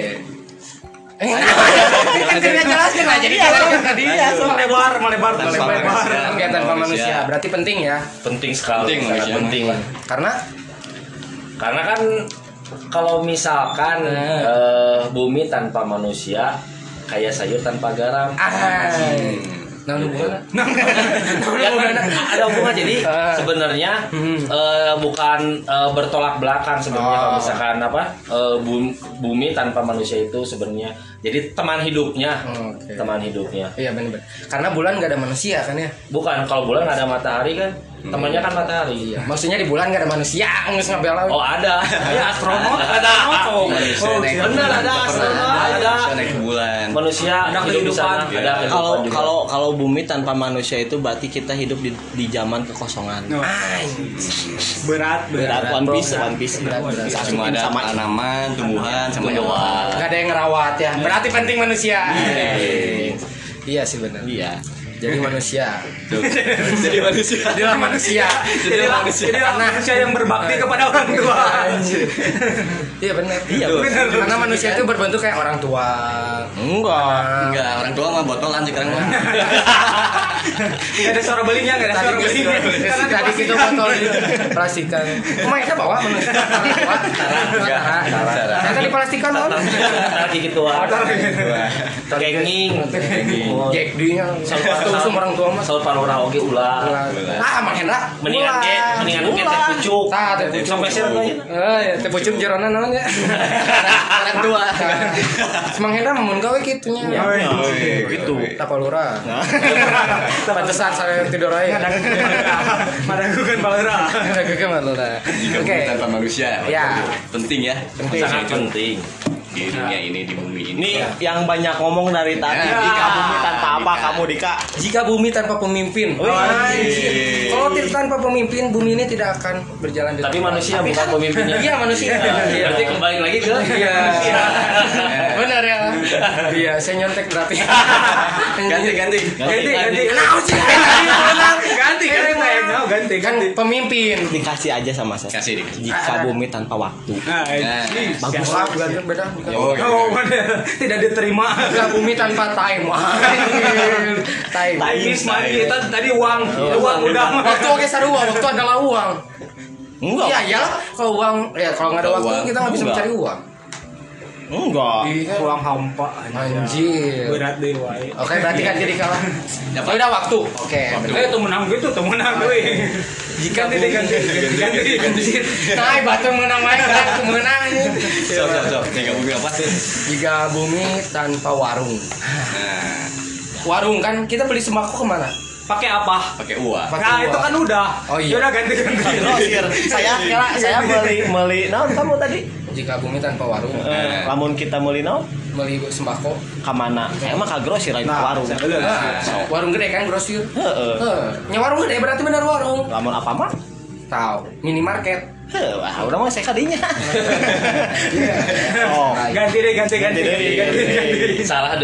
Eh, kan dia jelaskan aja jadi tadi. melebar melebar melebar. Oke, tanpa manusia. Berarti penting ya. penting sekali Penting penting Karena karena kan kalau misalkan Nah. eh, bumi tanpa manusia kayak sayur tanpa garam ah, nah hubungannya. ya kan ada hubungan jadi Ah. sebenarnya Hmm. eh, bukan eh, bertolak belakang sebenarnya Oh. kalau misalkan apa eh, bum- bumi tanpa manusia itu sebenarnya jadi teman hidupnya Oke. teman hidupnya Iya benar-benar. Karena bulan nggak ada manusia kan ya. bukan kalau bulan ada matahari kan temannya kan matahari Iya. Maksudnya di bulan nggak ada manusia, nggak ngabela. oh ada ya astronot ada oh bulan. ada astronot, ada. naik bulan. manusia Ada kehidupan. Iya. ada kehidupan Kalau kalau kalau bumi tanpa manusia itu berarti kita hidup di, di zaman kekosongan. No. Berat berat One Piece, One Piece. Cuma ada sama tanaman, tumbuhan, sama hewan. Nggak ada yang ngerawat ya. Berarti penting manusia. Iya sih benar. Iya. Jadi manusia Jadi manusia. jadilah manusia Jadilah jadilah manusia yang berbakti kepada orang tua. Anjir. iya benar iya benar. karena manusia itu berbentuk kayak orang tua Enggak. Enggak, orang tua mah botolan sekarang mah. Enggak ada suara belinya, enggak ada suara tadi belinya. Karena tadi kita botol plastikan mereka bawa manusia Enggak, Tara. Ternyata diplastikan kan Lagi gitu ah. Kenging. Jack Itu semua orang tua mas Saur panora oge ulah. Ah, Mang Hendra Mendingan ge, mendingan ge teh pucuk. Tah, teh pucuk. Sampai sir. Eh, ya, teh pucuk jerona naon ya? Orang tua. Mang Hendra mun gawe kitunya. Itu. Tapalura. Pantesan saya tidur aja. Madagukan. Ada gege malura. Oke. Tanpa manusia. Ya. Penting ya. Sangat penting. Di dunia ini di bumi ini. Ini yang banyak ngomong dari tadi Ya. Dika bumi tanpa apa kamu Dika? Jika bumi tanpa pemimpin. Anjir. Kalau tidak tanpa pemimpin, bumi ini tidak akan berjalan di Tapi tempat. manusia bukan pemimpinnya. Iya, manusia. Iya. Berarti kembali lagi ke Iya. Benar ya. Iya, saya nyontek berarti. Ganti ganti. Ganti, ganti. Sih. Ganti, ganti. Ganti, ganti. Kan pemimpin. Dikasih aja sama saya. Kasih dikasih. Jika bumi tanpa waktu. Nah, Nah, Bagus. Maaf, beda. Oh, Oh, mana? Tidak diterima. Bumi tanpa time. Time. Iblis mandi tadi tadi uang, uang udah. Waktu oke sarua, waktu adalah uang. Enggak. Iya, ya. Kalau uang, ya kalau nggak ada waktu uang, kita nggak bisa mencari uang. Enggak. Iya. Uang hampa. Anjir. Berat deh, wae. Oke, berarti kan jadi kalah. Dapat. Ya udah waktu. Oke. Eh, tuh menang gitu, tuh menang tuh. Jika deh, ganti, ganti, ganti. Nah, batu menang main kan menang ini. Sok sok sok. Yang bumi apa tuh? Jika bumi tanpa warung. Nah, Warung kan kita beli sembako ke mana? Pakai apa? pakai uang. Pakai Nah, uang. itu kan udah. Oh, iya. Udah ganti ganti. Grosir. Saya kira saya beli beli naon kamu tadi? Jika bumi tanpa warung, Eh, lamun kita beli naon? beli sembako. Ka mana? Saya mah ka grosir lain ka warung. Nah, warung gede kan grosir. Heeh. Heeh. Nya warung gede berarti benar warung. Lamun apa mah? Tahu, minimarket. Wah, udah mah saya kadinya. oh. Ganti deh, ganti ganti. Ganti ganti, deh. ganti, ganti. salah.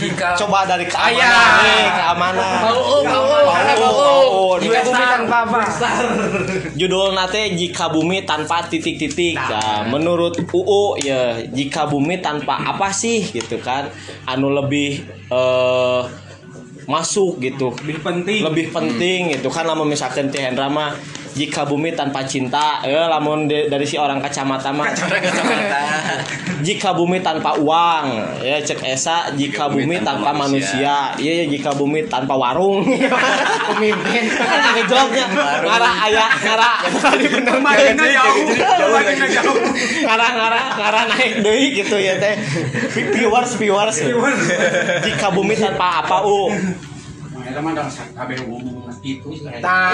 Jika Coba dari keamanan Ayah. nih, keamanan. Bau, bau, bau. Jika bumi tanpa apa? Judul nate jika bumi tanpa titik-titik. Nah, menurut UU ya jika bumi tanpa apa sih gitu kan? Anu lebih eh masuk gitu. Lebih penting. Lebih penting gitu kan lamun misalkan Teh Hendra mah jika bumi tanpa cinta ya lamun de- dari si orang kacamata mah. Jika bumi tanpa uang ya cek esa jika bumi tanpa manusia. iya ya jika bumi tanpa warung. Pemimpin. ngejawabnya ngarah ayah ngarah. Kemarinnya jauh, ngarah ngarah ngarah naik deui gitu ya teh. Vi- viewers viewers. Jika bumi tanpa apa u Nah,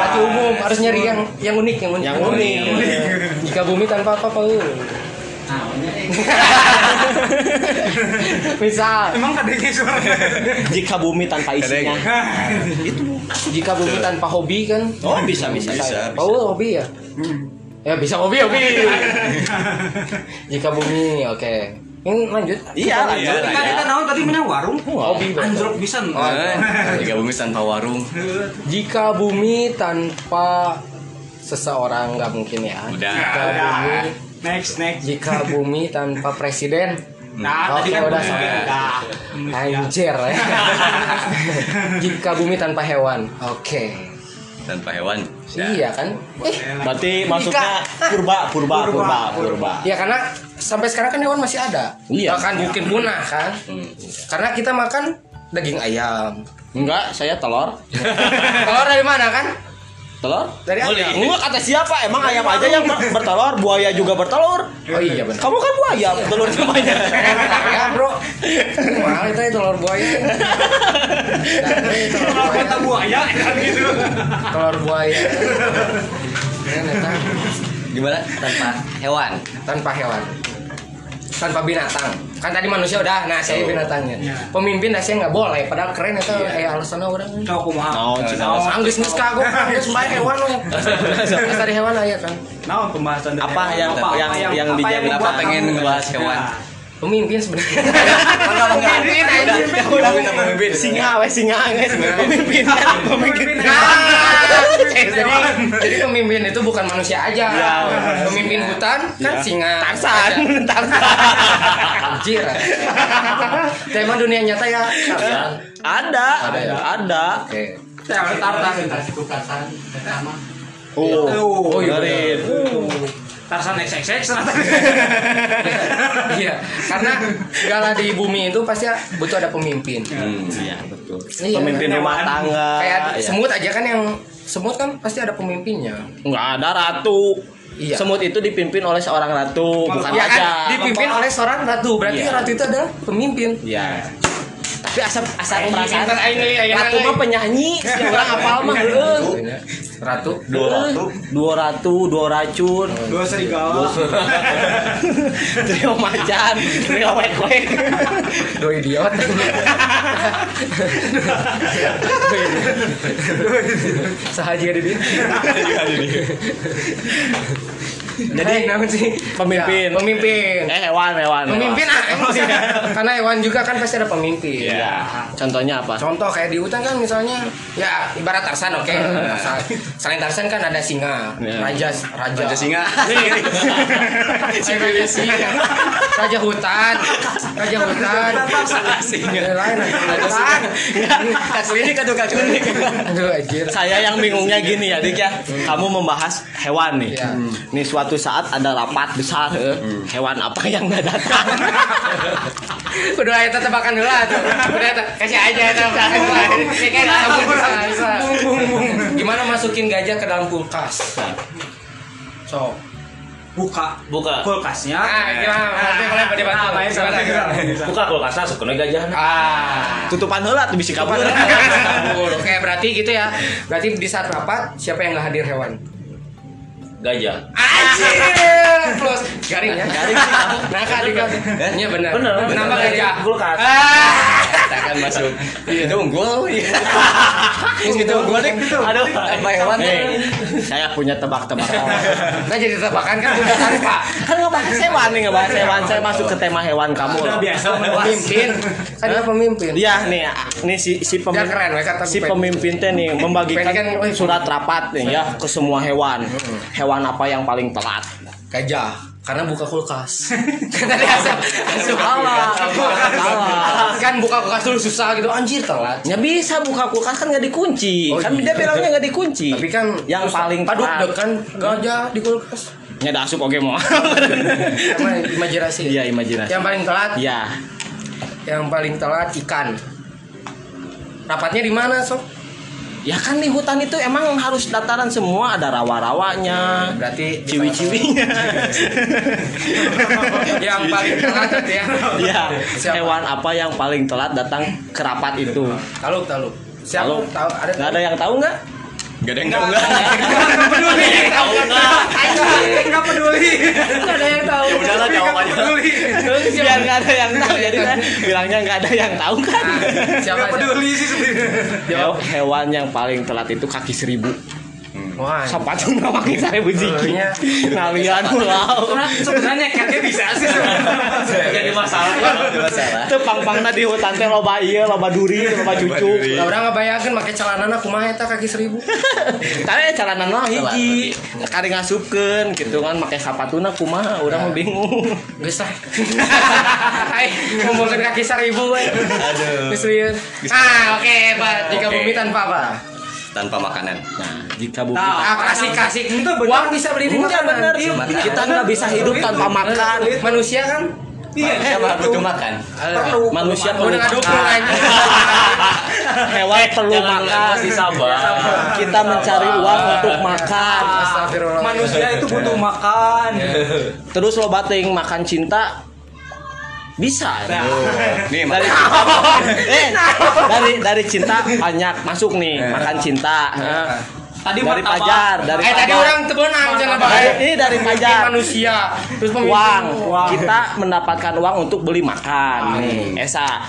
berarti umum harus nyari yang yang unik, yang unik. Yang unik. Jika bumi tanpa apa apa. Misal, Emang kadangnya suara. jika bumi tanpa isinya jika bumi tanpa hobi kan? oh bisa bisa Bisa. Oh, hobi ya? Ya bisa hobi, hobi. jika bumi, oke. Ini lanjut. iya lanjut Iya, Kita kita naon tadi menang warung. Hobi berarti. Anjlok pisan. Jika bumi tanpa warung. Jika bumi tanpa seseorang nggak mungkin ya. Udah. Jika bumi, Next, next. jika bumi tanpa presiden. Nah, tadi Oke, kan udah sampai. Nah, Anjir ya. Jika bumi tanpa hewan. Oke. Tanpa hewan. Ya. Iya kan? Eh, berarti maksudnya purba purba purba purba ya karena sampai sekarang kan hewan masih ada. Iya. Bahkan mungkin punah kan. Hmm. Karena kita makan daging ayam. enggak saya telur Kalau dari mana kan? Telur Dari ayam. enggak kata siapa emang ayam aja yang ber- bertelur buaya juga bertelur Oh iya benar. kamu kan buaya telur semuanya ya bro. Mahal itu ya, telur buaya. Telur Kalau buaya. kata buaya kan gitu. Telur buaya. Eta. Gimana? Tanpa hewan. tanpa hewan tanpa binatang. Kan tadi manusia udah nah saya binatangnya. Pemimpin nah saya nggak boleh. Padahal keren itu kayak alasannya orang. Coba kumaha. Naon, Cina? Naon, Anggis nggak kagok Anggis mbak hewan Geus tadi hewan aja kan. Naon pembahasan dari Apa hewan? yang- yang- yang apa dijamin? Pengen ngebahas hewan? Pemimpin sebenarnya. Enggak, enggak. pemimpin Udah, anjing. udah pemimpin. singa wes singa wes pemimpin. Pemimpin Nah, jadi jadi pemimpin itu bukan manusia aja. Ya, pemimpin hutan kan singa. Tarsan Tarsan anjir. Tema dunia nyata ya. Tarsan. ada Ada ya? ada. Oke. Tarsan. oh. Oh, iya, dengerin Tarsan XXX. iya karena segala di bumi itu pasti butuh ada pemimpin. Iya betul. Iya, pemimpin rumah tangga kayak ya. semut aja kan yang semut kan pasti ada pemimpinnya. Nggak ada ratu. Iya. semut itu dipimpin oleh seorang ratu. Bukan ya raja kan dipimpin oleh seorang ratu. Berarti Iya. ratu itu adalah pemimpin. Ya tapi asal Aing perasaan. Ratu mah penyanyi si orang apal mah heuh. ratu dua ratu. Dua ratu dua racun. Dua serigala. trio macan trio wek wek dua idiot. Sahaja di dia Jadi, namun sih pemimpin. Ya, pemimpin eh hewan hewan pemimpin ah sih. karena hewan juga kan pasti ada pemimpin Iya. Contohnya apa? Contoh kayak di hutan kan misalnya ya ibarat Tarsan oke. Sa- Selain Tarsan kan ada singa, Iya. raja raja. Raja singa. raja singa. Raja hutan. Raja hutan. Singa. Lain raja hutan. Aduh anjir. Saya yang bingungnya gini ya, Dik ya. Kamu membahas hewan nih. Iya. Nih suatu saat ada rapat besar, eh. hewan apa yang nggak datang? Udah ayo tebakan dulu lah tuh. Udah eta, kasih aja bisa. Gimana masukin gajah ke dalam kulkas? So, Buka Buka. kulkasnya. ah gimana? Ah? Buka kulkasnya sukunya gajah. Ah. Tutupan heula tuh bisa kabur. Kabur. Oke, berarti gitu ya. Berarti di saat rapat siapa yang nggak hadir hewan? Gajah. Anjir. Plus garing ya. Garing sih kamu. Nah, kan di Iya benar. Kenapa bener. gajah? Kulkas. Ah. Akan masuk. Itu unggul. Terus gitu unggul nih. Aduh, Apa hewan? Nih, saya punya tebak-tebakan. Nah, jadi tebakan kan udah tanpa. kan ngebahas hewan nih, ngebahas hewan. Saya masuk ke tema hewan kamu. Udah biasa Pemimpin. Kan dia pemimpin. Iya nih, nih si si pemimpin, si pemimpin teh nih membagikan kan, surat rapat nih ya ke semua hewan. Hewan apa yang paling telat? Gajah. Karena buka kulkas. kan tadi asal Salah, salah. Kan buka kulkas dulu susah gitu. Anjir telat. Ya bisa buka kulkas kan nggak dikunci. Oh, kan iya. dia bilangnya nggak dikunci. Tapi kan yang paling paduk kan gajah di kulkas. Nya dah asup oke mau. Imajinasi. Iya imajinasi. Yang paling telat Iya. Yang paling telat ikan. Rapatnya di mana, Sob? Ya kan di hutan itu emang harus dataran semua ada rawa-rawanya, Berarti ciwi-ciwinya. yang paling telat ya. Iya. Siapa? Hewan apa yang paling telat datang ke rapat itu? Taluk, taluk. Siapa tahu ada Nggak ada yang tahu nggak? Gak ada yang tahu enggak? peduli. Tahu enggak? Enggak peduli. Enggak ada yang tahu. Ya udahlah jawabannya. Biar nggak ada yang tahu, jadi kan bilangnya nggak ada yang tahu kan? Siapa? Enggak peduli sih sebenarnya. He- Hewan yang paling telat itu kaki seribu. Wah. Sepatu nama kaki seribu jiki. Iya. Ngalian ulau. Sebenarnya catnya bisa sih. Jadi masalah. Itu pang-pangna di hutan teh loba ieu, loba duri, loba cucuk. Lah orang ngebayangkeun make celanana kumaha eta kaki seribu. Tadi celana mah hiji, kari ngasupkeun gitu kan make sapatuna kumaha, urang mah bingung. Geus lah. Hai, ngomongin kaki seribu we. Aduh. Geus. Ah, oke, Pak. Jika bumi tanpa apa? Tanpa makanan. Nah, jika bumi Ah, kasih kasih. Itu bener. Uang bisa beli Enggak makanan. bener, Iya, kita nggak bisa hidup tanpa makan. Manusia kan Iya, butuh makan? perlu Manusia perlu perlu makan. Hewan perlu Jangan makan. masih sabar. Kita mencari uang untuk makan. Astagfirullah. Manusia itu butuh makan. Terus lo bating makan cinta bisa. Nih, Dari makan. cinta, eh, dari dari cinta banyak masuk nih makan cinta. Tadi dari martabak. pajar, dari Eh tadi orang tebenang jangan ini dari pajar. manusia. Terus pemimpin uang. Kita mendapatkan uang untuk beli makan. Nih, Esa.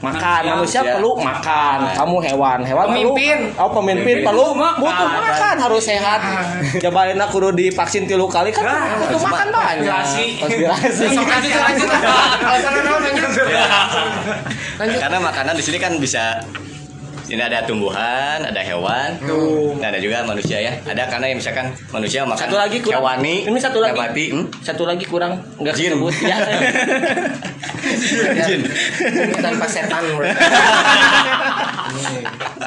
Makan manusia Manusia. perlu makan. Kamu hewan. Hewan Pemimpin. perlu oh pemimpin perlu. butuh makan harus sehat. Cobain aku kudu divaksin tilu kali kan? Butuh makan banyak. Konspirasi. Lanjut lanjut. Lanjut. Karena makanan di sini kan bisa ini ada tumbuhan, ada hewan, dan ada juga manusia ya. Ada karena yang misalkan manusia makan satu lagi kurang hewani, ini satu lagi nabati, hmm? satu lagi kurang nggak Jin. disebut ya Jin. Tanpa setan.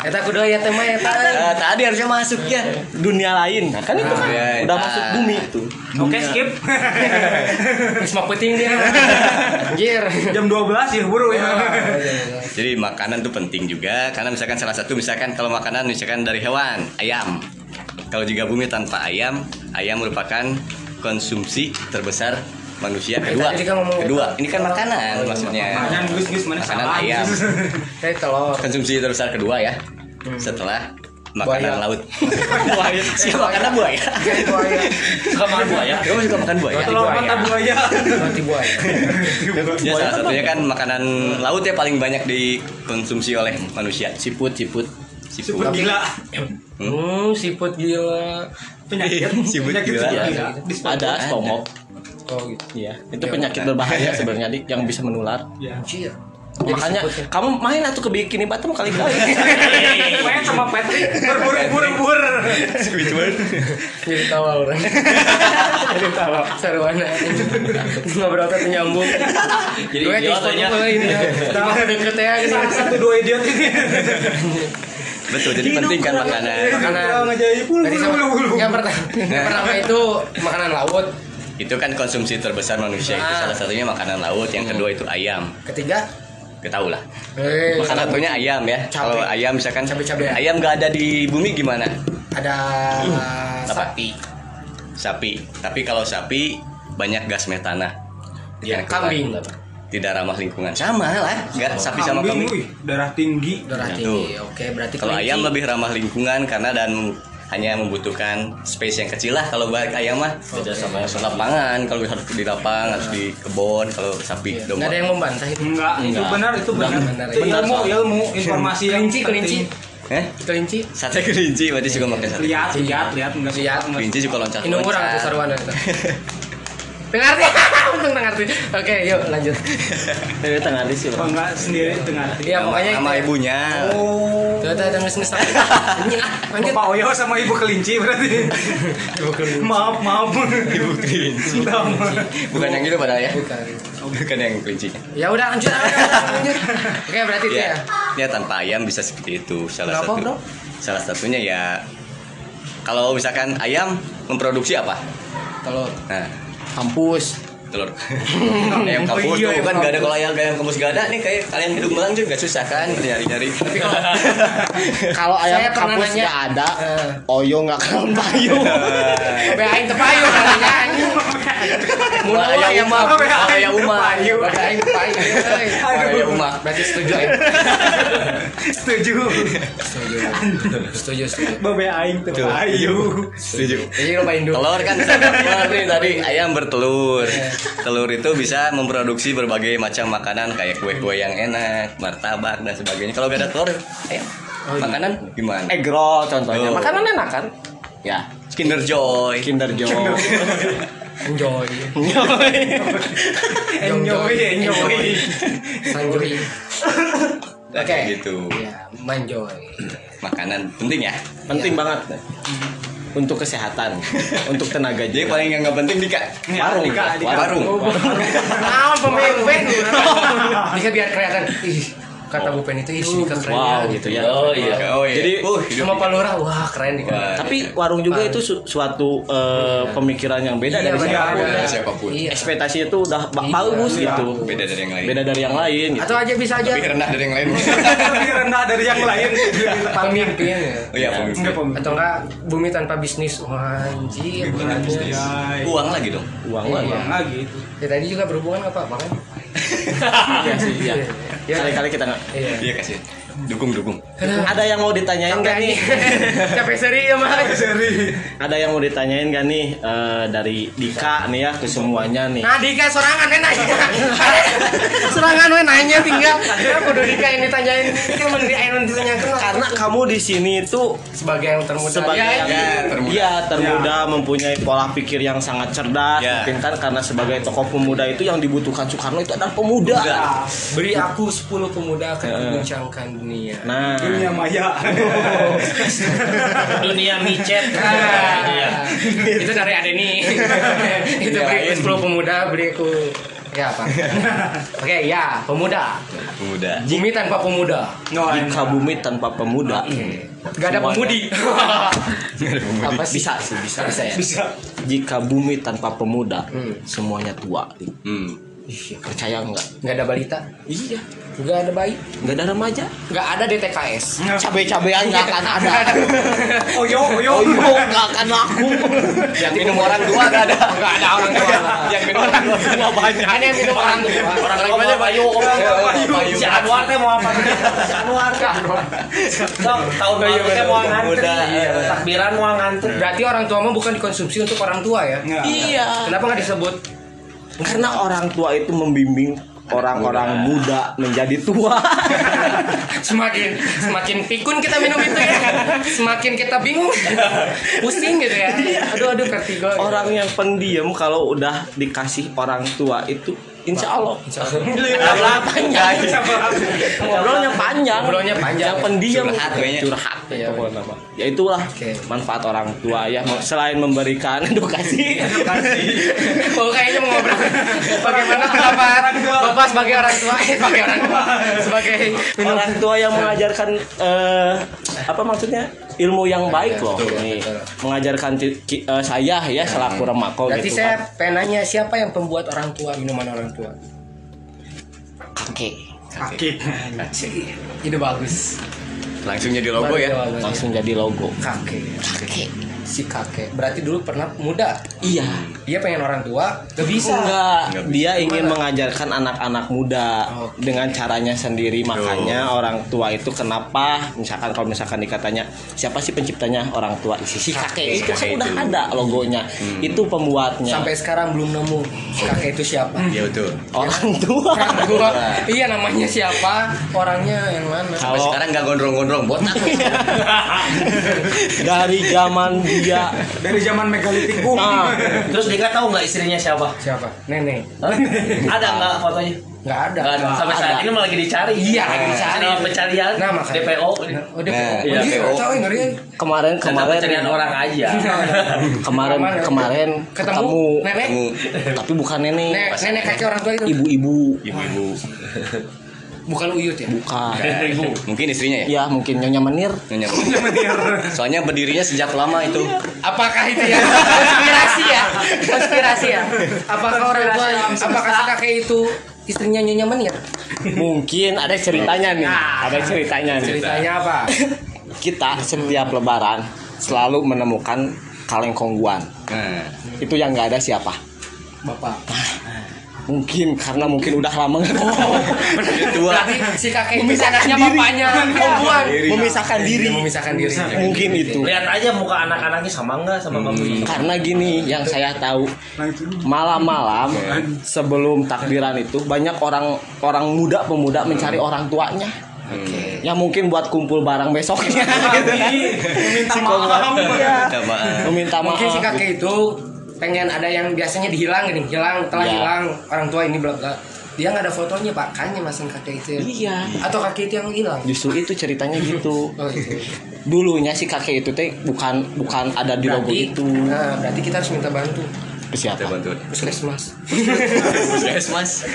Eta kudu aya teh mah eta. Eh, tadi harusnya masuk ya. dunia lain nah, kan itu kan Iya, udah masuk bumi tuh Oke skip. Geus mah penting dia. Anjir. Jam 12 ya buru ya. Jadi makanan tuh penting juga karena misalkan salah satu misalkan kalau makanan misalkan dari hewan, ayam. Kalau juga bumi tanpa ayam, ayam merupakan konsumsi terbesar manusia kedua. kan Kedua, ini kan makanan maksudnya. Makanan gus gus mana Makanan salah. ayam. Konsumsi terbesar kedua ya. Setelah makanan Buaya. laut. buaya. Siapa makanan buaya? Buaya. Suka makan buaya. Kamu suka makan buaya? Telur mata buaya. Mati buaya. Ya salah satunya kan makanan laut ya paling banyak dikonsumsi oleh manusia. siput siput Siput. Super gila. Hmm, siput gila. Penyakit. Siput Penyakit gila. gila. Ada stomok Oh gitu. Iya, itu penyakit berbahaya sebenarnya yang bisa menular. Ya. Anjir. Makanya kamu main atau ke Bikini Bottom kali-kali. Main sama Patrick berbur bur bur. Jadi tawa orang. Jadi tawa. Sarwana. Ngobrol teh nyambung. Jadi Gue aja. gue ini deket ya gini. Satu dua idiot ini. Betul, jadi penting kan makanan. Makanan. Kurang ajaib bulu Tadi sama, yang pertama, yang pertama itu makanan laut. Itu kan konsumsi terbesar manusia itu Ah. salah satunya makanan laut, yang kedua itu ayam. Ketiga, Ketahu lah. eh, Salah satunya ayam ya. Cabai. Kalau ayam misalkan Cabai-cabai. ayam nggak ada di bumi gimana? ada Apa? sapi, Sapi. Tapi kalau sapi banyak gas metana. Ya, kambing. Tidak ramah lingkungan. Sama lah, nggak sapi sama Kambing, kambing. wih, darah tinggi. darah Nah, tinggi. Oke, berarti Kalau ayam lebih ramah lingkungan karena dan hanya membutuhkan space yang kecil lah kalau balik ayam mah Beda sama yang lapangan kalau harus di lapang harus di kebun kalau sapi Nggak domba ada yang membantah itu. Enggak, itu benar, itu benar. benar. Itu Benar, ilmu, ilmu, informasi yang Kelinci, kelinci. eh Kelinci. sate kelinci berarti juga pakai sate Lihat, lihat, lihat enggak Lihat. enggak kelinci juga loncat Ini orang tuh sarwana itu. Dengarti, untung dengarti. Oke, yuk lanjut. Dari tengah di sini. suka. Enggak sendiri tengah. Iya, sama, pokoknya sama itu. ibunya Oh. Tuh, ada nges-nges tapi. Anjing ah, lanjut. Bapak Oyo sama Ibu Kelinci berarti. maaf, maaf. Ibu Kelinci. bukan yang itu padahal ya Bukan. bukan yang kelincinya Ya udah lanjut. Oke, berarti itu ya ya. ya tanpa ayam bisa seperti itu salah Kenapa, satu bro? salah satunya ya kalau misalkan ayam memproduksi apa Telur. nah Kampus. telur ayam kampus iya, tuh ayam kan gak ada kalau ayam ayam kampus gak ada nih kayak kalian hidup melang juga gak susah kan nyari nyari Tapi kalau Kalau ayam Saya kampus nanya. nggak ada, Eh. Oyo nggak kenal payu. Babe aing teu payu katanya anjing. Mun umah, ayam umah. Babe aing payu. euy. ayam umah Berarti setuju aing. Setuju. Setuju. Setuju, setuju. Babe aing setuju Jadi lo main dulu. telur kan bisa telur nih tadi ayam bertelur telur itu bisa memproduksi berbagai macam makanan kayak kue-kue yang enak martabak dan sebagainya kalau gak ada telur ayam makanan gimana Egg roll contohnya. Oh. Makanan enak kan? Ya. Kinder Joy Kinder Joy. Enjoy. Enjoy, enjoy. Sanjoy. Nah, Oke. gitu Ya, manjoy. makanan penting ya Penting banget. Untuk kesehatan, untuk tenaga jadi juga. paling yang nggak penting dika Warung, Dika, Dika. warung Nah, pemimpin. Dika biar kelihatan. Ih, kata Bu Pen itu ih keren Wow ya. gitu ya. Oh iya. oh iya Jadi- uh, Sama Pak Lurah, wah keren Dika. Wah. Tapi warung juga itu su- suatu eh, pemikiran yang beda Iya, dari beda, siapa pun. beda. Dari siapa pun. Iya. Ekspektasinya itu udah Iya, bagus iya. gitu. beda dari yang lain Beda dari yang lain gitu. Atau aja bisa aja lebih rendah dari yang lain Lebih rendah dari yang lain. pemimpin ya. oh iya pemimpin. Pemimpin. Atau enggak bumi tanpa bisnis. Wah, anjir. Uang lagi dong Uang Iya. lagi. Uang lagi. Ya tadi juga berhubungan apa kan? Iya sih, iya. Iya. Kali-kali kita nggak Iya. iya kasih Dukung dukung. Ada yang mau ditanyain gak nih? Capek seri ya mah. Ada yang mau ditanyain gak nih eh, dari Dika nih ya ke semuanya nih? Nah Dika sorangan we nanya Sorangan we nanya tinggal Aku udah Dika yang ditanyain Dika mau di Ainon ditanyakan Karena kamu di sini itu Sebagai yang termuda sebagai Ya, yang ya, termuda. iya termuda mempunyai pola pikir yang sangat cerdas Ya. mungkin kan karena sebagai tokoh pemuda itu yang dibutuhkan Soekarno itu adalah pemuda. Beri aku 10 pemuda akan mengguncangkan dunia Nah, Dunia maya. dunia micet Ah, itu dari Adeni itu Yang beri lain. 10 pemuda beri aku ya apa oke ya pemuda Pemuda. bumi tanpa pemuda jika bumi tanpa pemuda Gak ada Semuanya. pemudi apa sih bisa sih bisa. bisa ya Bisa. Jika bumi tanpa pemuda, Hmm. semuanya tua. Hmm. Ih, percaya nggak? nggak ada balita Iya. nggak ada bayi Nggak ada remaja. nggak ada DTKS Cabe-cabean nggak akan ada. Oh yo yo. Oh iya, nggak akan laku. Yang minum orang tua gak ada. nggak ada orang tua Yang minum orang tua Nggak banyak. ada yang minum orang tua orang lain mah bayu Bayu. si Anwar teh mau apa si Anwar Sok, tahun baru teh mau nganter Muda, iya. takbiran mau nganter berarti orang tua mah bukan dikonsumsi untuk orang tua ya Iya. kenapa nggak disebut Karena orang tua itu membimbing orang-orang muda. menjadi tua. semakin semakin pikun kita minum itu ya. Semakin kita bingung. Pusing gitu ya. Aduh aduh vertigo gitu. orang yang pendiam kalau udah dikasih orang tua itu Insya Allah. Ngobrol panjang Ngobrolnya panjang. Ngobrolnya panjang. Pendiam. Curhat kayaknya. Curhat. Iya. pokoknya. Ya itulah manfaat orang tua ya. Selain memberikan edukasi. Oh kayaknya mau ngobrol. Bagaimana pendapat bapak sebagai orang tua. Eh sebagai orang tua. Sebagai Orang tua yang mengajarkan eh, Apa maksudnya ilmu yang baik loh betul, nih betul. mengajarkan ki- eh, saya ya selaku remako Berarti gitu saya kan pengen nanya siapa yang pembuat orang tua minuman orang tua? kakek Kaki. Ide bagus. Langsung jadi logo ya. langsung jadi logo kakek. kakek Si kakek. Berarti dulu pernah muda. iya Dia pengen orang tua, gak bisa. Enggak, Nggak dia ingin mengajarkan anak-anak muda Oke. dengan caranya sendiri. Makanya orang tua itu kenapa? Misalkan kalau misalkan dikatanya siapa sih penciptanya orang tua? Si, si kakek itu kan Kakek udah itu. ada logonya. Itu pembuatnya. Sampai sekarang belum nemu si kakek itu siapa. Iya betul. orang tua. Orang tua. iya namanya siapa, orangnya yang mana. Sampai Kalau sekarang nggak gondrong-gondrong botak. dari zaman dia Dari zaman megalitik bumi. nah, terus Dika tahu nggak istrinya siapa Siapa? Nenek. ada nggak fotonya Nggak ada. Nggak ada. sampai saat Ada. ini malah lagi dicari Iya, lagi dicari. Nama pencarian Nah, makanya. DPO Oh, Nah, oh, dia iya. tahu ya, ngeri. kemarin kemarin pencarian orang aja kemarin kemarin Ketemu, ketemu, nenek. Tapi bukan nenek Nenek, nenek kakek orang tua itu. ibu-ibu ibu-ibu. Bukan Uyut ya? bukan Mungkin istrinya ya. ya mungkin nyonya menir Nyonya. Soalnya berdirinya sejak lama itu. Apakah itu ya konspirasi ya? Konspirasi ya? Apakah orang tua apakah si kakek itu istrinya Nyonya Menir? mungkin ada ceritanya nih ada ceritanya nih Ceritanya apa? kita setiap lebaran selalu menemukan kaleng kongguan Nah, itu yang nggak ada siapa Bapak. Mungkin karena mungkin udah lama nggak tua. Berarti si kakek Memisahkan bapaknya perempuan. memisahkan diri Memisahkan diri. mungkin itu lihat aja muka anak-anaknya sama nggak sama bapak karena gini yang saya tahu malam-malam sebelum takbiran itu banyak orang orang muda pemuda mencari orang tuanya Hmm. ya mungkin buat kumpul barang besoknya Minta Si maaf. kongguan. Iya. Minta maaf. meminta maaf Mungkin si kakek itu pengen ada yang biasanya dihilang gini, hilang telah Ya. hilang orang tua ini bla bla. Dia nggak ada fotonya pak, kayaknya masing kakek itu. iya Atau kakek itu yang hilang. justru itu ceritanya gitu Oh gitu. dulunya si kakek itu teh bukan bukan ada di logo Berarti, itu nah, berarti kita harus minta bantu. ke siapa Kita bantuan. Puskesmas. Yes, Mas.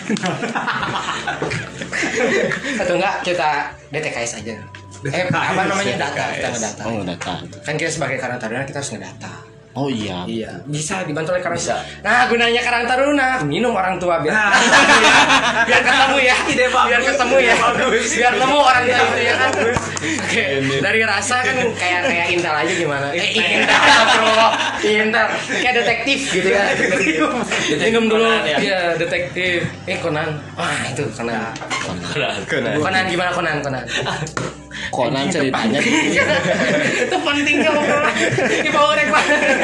Atau enggak kita DTKS aja. Eh apa namanya data? Kita ngedata. oh data Kan kita sebagai karya taruna kita harus ngedata. Oh iya. Iya, bisa dibantu oleh karang. Bisa. Nah, gunanya karang taruna minum orang tua biar biar ketemu ya. Ide bagus. Biar ketemu ya. Biar ketemu orang tua itu ya kan. Oke, dari rasa kan kayak kayak Intel aja gimana? Eh, Intel, bro. Intel kayak detektif gitu kan. Minum dulu. Conan, ya. Iya, detektif. Eh, Conan. Wah, itu Conan. Conan. Conan gimana Conan? Conan. Conan ceritanya itu pentingnya obrolan di bawah rek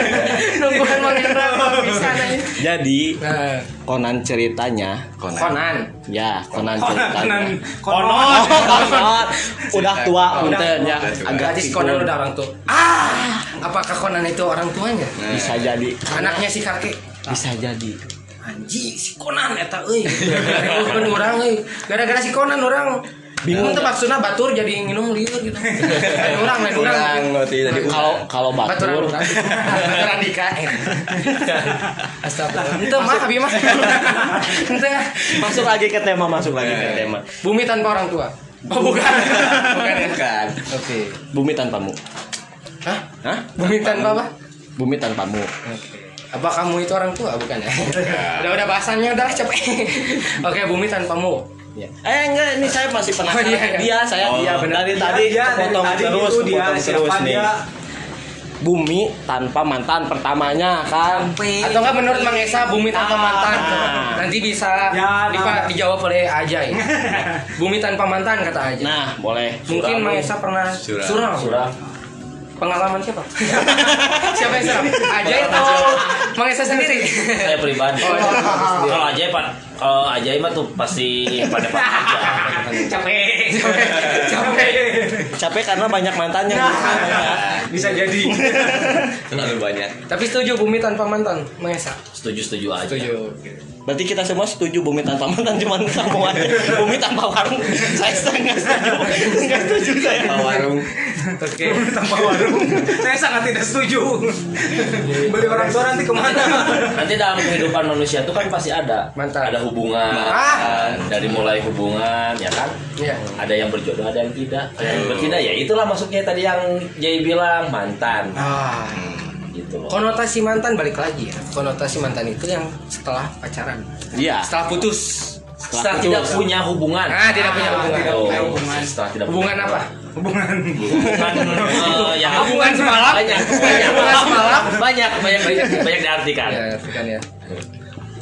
nungguan kok bisa nih jadi nah. Conan ceritanya. Conan. Conan ya Konon, ceritanya. Konon. Oh, Conan. udah tua. Punten ya agak berarti si Conan udah orang tua. Ah apakah Conan itu orang tuanya? Bisa jadi. Anaknya si kakek. Bisa jadi. Anjing si Conan eta euy. Gara-gara orang euy. Gara-gara si Conan orang bingung tuh maksudnya batur jadi nginum liur gitu. Lain orang lain orang Kurang ngerti tadi. kalau kalau batur Baturan Andika Astagfirullah. Itu mah Abi mah Itu masuk lagi ke tema masuk lagi ke tema. Bumi tanpa orang tua. Oh bukan. Bukan ya Bukan. Oke. Bumi tanpamu. Hah? Hah? Bumi tanpa apa? bumi tanpamu. Oke. Apa kamu itu orang tua? Bukan ya? udah udah bahasannya udah capek. Oke, bumi tanpamu. Ya. Eh enggak, ini saya masih penasaran. Oh, iya, iya. Dia saya Oh, dia benar dari tadi Dia dari potong tadi terus, itu dia potong terus nih. dia? Bumi tanpa mantan pertamanya kan. Atau enggak menurut Mang Esa bumi tanpa mantan? Ah. Nanti bisa Ya, dipa- nah. dijawab oleh Ajay. bumi tanpa mantan kata Ajay. Nah, boleh. Mungkin Mang. Esa pernah Suram. suram. Suram. Pengalaman siapa? siapa yang suram? Ajay atau Mang Esa sendiri? Saya pribadi. Oh, iya. Kalau Ajay pak, kalau Ajay mah tuh pasti pada pada aja. capek, capek, capek. Capek karena banyak mantannya. Bisa jadi. Terlalu banyak. Tapi setuju bumi tanpa mantan, Mang Esa. Setuju setuju aja. Berarti kita semua setuju bumi tanpa mantan cuma kamu aja. Bumi tanpa warung. Saya setengah setuju. Enggak setuju saya. Pak warung. Oke. Tanpa warung. Saya sangat tidak setuju. Beli orang tua nanti ke mana? Nanti dalam kehidupan manusia itu kan pasti ada Mantan. ada hubungan Ah. dari mulai hubungan ya kan? Iya. ada yang berjodoh ada yang tidak. Ada yang bertindak ya itulah masuknya tadi yang Jay bilang mantan. Ah. gitu loh. Konotasi mantan balik lagi ya. Konotasi mantan itu yang setelah pacaran. Iya. setelah putus. Setelah tidak punya hubungan. Ah tidak punya hubungan. Oh, punya hubungan. setelah tidak punya hubungan apa? Hubungan. hubungan. Eh, yang Hubungan semalam? banyak banyak. Hubungan semalam? banyak banyak banyak, banyak diartikan. Ya kan ya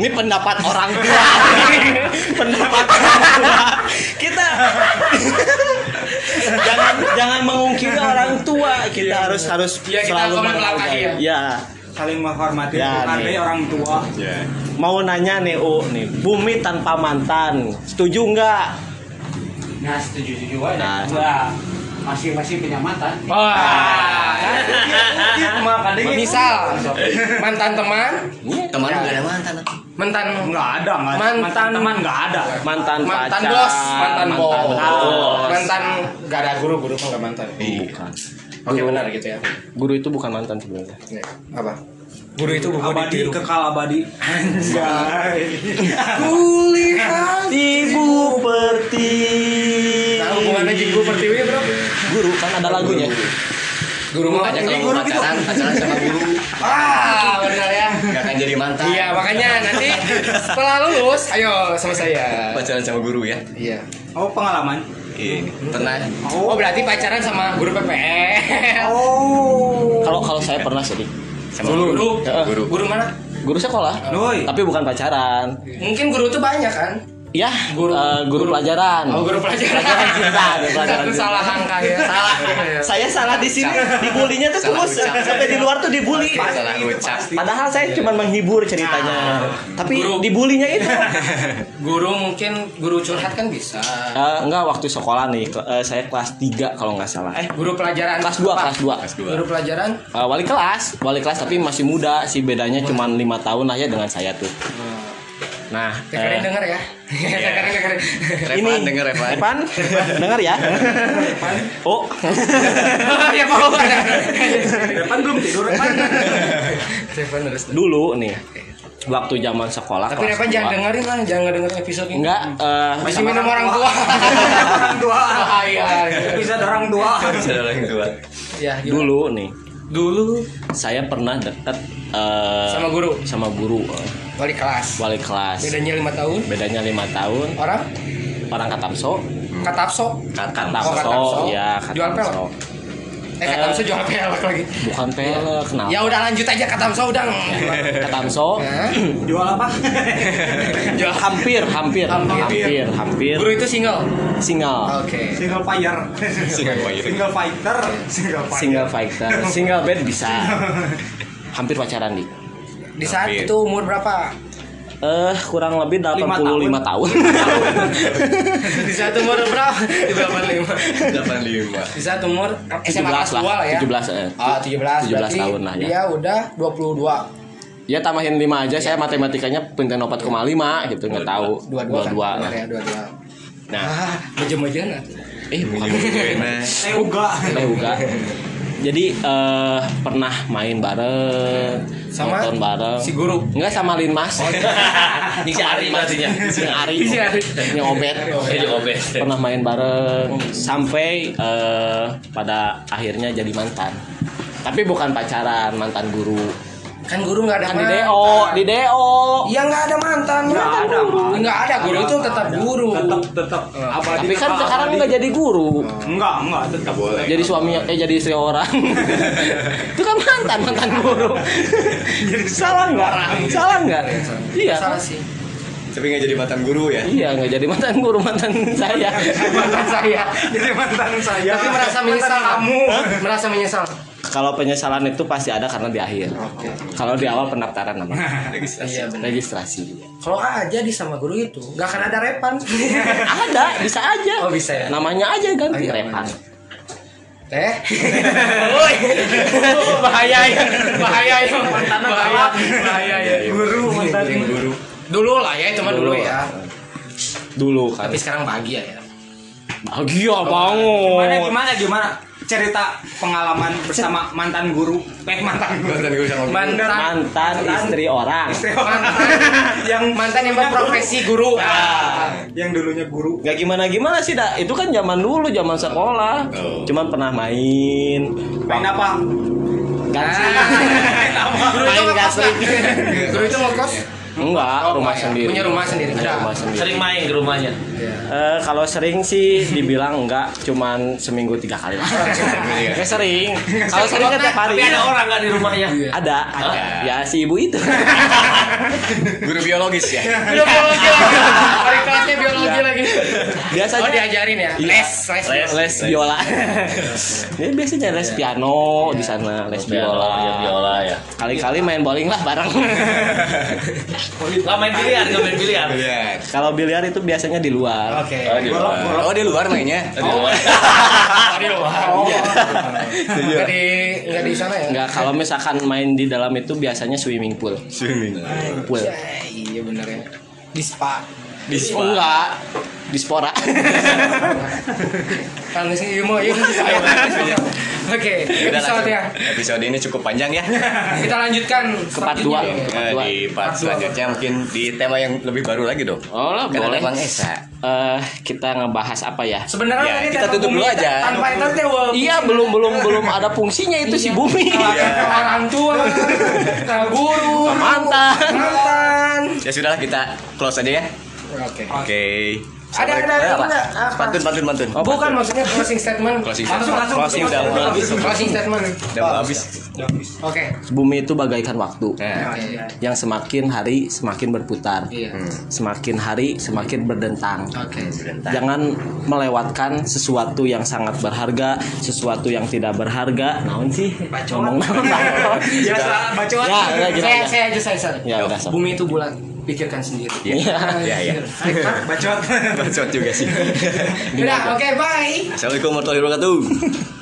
Ini pendapat orang tua. pendapat orang tua. Kita jangan jangan mengungkiri orang tua. Kita harus harus Iya, kita selalu menghargai. iya. Ya. Saling menghormati, Ya, menghargai nih. orang tua. Ya. Mau nanya nih, U, nih, bumi tanpa mantan, setuju nggak? Nah, setuju setuju aja. Nah. Gua masing-masing punya mantan. wah Makan dingin. misal mantan teman Teman nggak ada mantan. Mantan Nggak ada, nggak ada. Mantan. teman nggak ada. Mantan, mantan pacar, bos mantan bos bos. mantan gak ada guru guru kok nggak mantan Bukan. oke benar gitu ya Guru itu bukan mantan sebenarnya. Apa guru itu buku Abadi, ditiru kekal abadi. Anjay. Kulihat ibu pertiwi. hubungannya jadi guru pertiwi bro Guru kan ada lagunya. guru mau Makanya kalau pacaran, pacaran sama guru. Ah benar ya Nggak akan jadi mantan. Iya makanya nanti setelah lulus, ayo sama saya. Pacaran sama guru ya. Iya. Oh, pengalaman. Iya. Pernah. Oh berarti pacaran sama guru PPL. Oh. Kalau kalau saya pernah sih. Sama Guru, guru, Ya. guru, guru mana? Guru sekolah. Doi. Tapi bukan pacaran. Mungkin guru tuh banyak kan? Ya, Guru- guru guru guru- pelajaran. Oh guru pelajaran. Pelajaran cinta, guru pelajaran cinta. salah angka ya. Salah. Saya salah di sini, dibulinya tuh terus sampai di luar tuh dibully. Salah ucap. Padahal saya cuma menghibur ceritanya. Tapi Guru- dibulinya itu. Guru mungkin guru curhat kan bisa. Eh, enggak waktu sekolah nih, eh, saya kelas 3 kalau nggak salah. Eh, Guru pelajaran. kelas 2, apa? kelas 2. Kelas dua. Guru pelajaran. Eh, wali kelas, wali kelas tapi masih muda sih bedanya cuma lima tahun lah ya dengan saya tuh. Nah, Dengerin eh, denger ya. Dengerin dengerin. Revan denger Revan. Evan, dengar ya. Oh, Ya mau. Belum tidur. Revan harus. dulu nih waktu zaman sekolah Tapi kelas Revan jangan dengerin lah, jangan dengerin episode ini. enggak eh, Masih minum orang tua. orang tua. Bahaya. Bisa orang tua. Bisa orang tua. Ya, dulu nih Dulu saya pernah dekat eh, Sama guru. sama guru Wali kelas. wali kelas Bedanya lima tahun. bedanya lima tahun Orang orang katamso Katamso. katamso, Oh, Katamso. ya Jual katamso Eh Katamso jual pelek lagi. bukan pelek kenapa Ya udah lanjut aja Katamso udah. katamso Hah? Jual apa? jual hampir hampir hampir hampir Guru itu single. single Oke. Single fire. Single fire. Single fighter. Single fighter single bed bisa hampir pacaran di Di saat Hampir. itu umur berapa? Eh kurang lebih 85 Lima tahun, Di saat umur berapa? Di berapa lima? 85 Di saat umur SMA 17 kelas dua lah ya. 17 eh. Ah, 17. 17 Berarti tahun lah ya. Dia udah 22. ya tambahin 5 aja saya matematikanya pinten 4,5 gitu nggak tahu 22 22 kan? ya, 22. nah Ah, mejem-mejem eh bukan Eh enggak. Eh juga. Jadi eh, pernah main bareng, Sama nonton bareng. si guru. Enggak sama Lin Mas. Ini si Ari berartinya. si Ari. Si Ari. Yang obet. Jadi obet. Pernah main bareng sampai eh, pada akhirnya jadi mantan. Tapi bukan pacaran, mantan guru. Kan guru nggak ada Kan di mantan. DO, di DO. Iya nggak ada mantan. Nggak ada. Nggak ada guru itu tetap guru. Tetap tetap abadi. Tapi kan tetap sekarang abadi. nggak jadi guru. Enggak, enggak, tetap boleh. Jadi suaminya eh jadi istri orang. itu kan mantan mantan guru. salah nggak? Salah nggak? Iya. Salah sih. Tapi nggak jadi mantan guru ya Iya nggak jadi mantan guru mantan saya. Mantan saya. Jadi mantan saya. Tapi merasa menyesal kamu. Merasa menyesal. Kalau penyesalan itu pasti ada karena di akhir. Kalau di awal pendaftaran nama Iya benar. registrasi. Kalau aja di sama guru itu nggak akan ada repan. Ada bisa aja. Oh, bisa ya? Namanya aja ganti Oh, iya, Repan. Teh. Woi. Bahaya ya. Bahaya ya. Bahaya. Bahaya ya. Guru mantan. Guru Dulu lah ya, itu mah dulu Dulu. ya. Dulu kan. Tapi sekarang bahagia ya. Bahagia Gimana banget. gimana gimana cerita pengalaman bersama mantan guru eh mantan guru mantan guru sama guru Mantan Mantan istri orang. mantan yang mantan yang berprofesi guru. Ah. yang dulunya guru Gak gimana gimana sih dak. Itu kan zaman dulu zaman sekolah. Oh. Cuman pernah main. main apa. Guru itu Main nggak? Guru itu ngekos. Enggak, rumah enggak ya? sendiri. Punya rumah sendiri, Punya ada. rumah sendiri. Sering main ke rumahnya. Eh, kalau sering sih dibilang enggak, cuman seminggu tiga kali lah. Nggak sering. Kalau sering kan tiap hari. Tapi ada orang nggak di rumahnya? Ada, ada. Ya si ibu itu. guru biologis ya Udah biologi lagi. Hari kelasnya biologi lagi. Biasanya Oh diajarin ya. Iya. Les, les, Les. les biola. ya biasanya les piano di sana, les biola. Ya biola ya. Kali-kali main bowling lah bareng. Nggak main biliar, nggak main biliar. Kalau biliar itu biasanya di luar. Oke. Oh, di luar. oh di luar mainnya Oh, di luar. Di luar. Nggak di nggak di sana ya. Enggak, kalau misalkan main di dalam itu biasanya swimming pool. swimming Pool. Ya, iya bener ya. Di spa. Di enggak, di spora. Kan sih iya mau iya. Oke, Udah, episode langsung. ya. episode ini cukup panjang ya Kita lanjutkan Ke part dua. dua. di part selanjutnya mungkin di tema yang lebih baru lagi dong Oh lah, boleh. Bang Esa Eh, kita ngebahas apa ya? Sebenarnya Ya, kita tutup bumi dulu aja. Tanpa itu teh wah, Iya, belum belum belum ada fungsinya itu si bumi. ke orang tua, ke guru, Mantan. mantan. ya sudahlah kita close aja ya Oke. oke Ada ada ada apa? pantun pantun pantun Oh, Bukan maksudnya closing statement. closing Langsung langsung closing udah udah habis closing statement. udah habis Oke. Bumi itu bagaikan waktu nah Oke. yang semakin hari semakin berputar. Iya. Semakin hari semakin berdentang. Oke. Jangan melewatkan sesuatu yang sangat berharga, sesuatu yang tidak berharga. Naon sih? Ngomong naon biasa bacot Ya, Saya saya aja saya. Ya udah. Bumi itu bulat. Pikirkan sendiri. ya ya ya bacot. Bacot juga sih. Udah, oke, bye. Assalamualaikum warahmatullahi wabarakatuh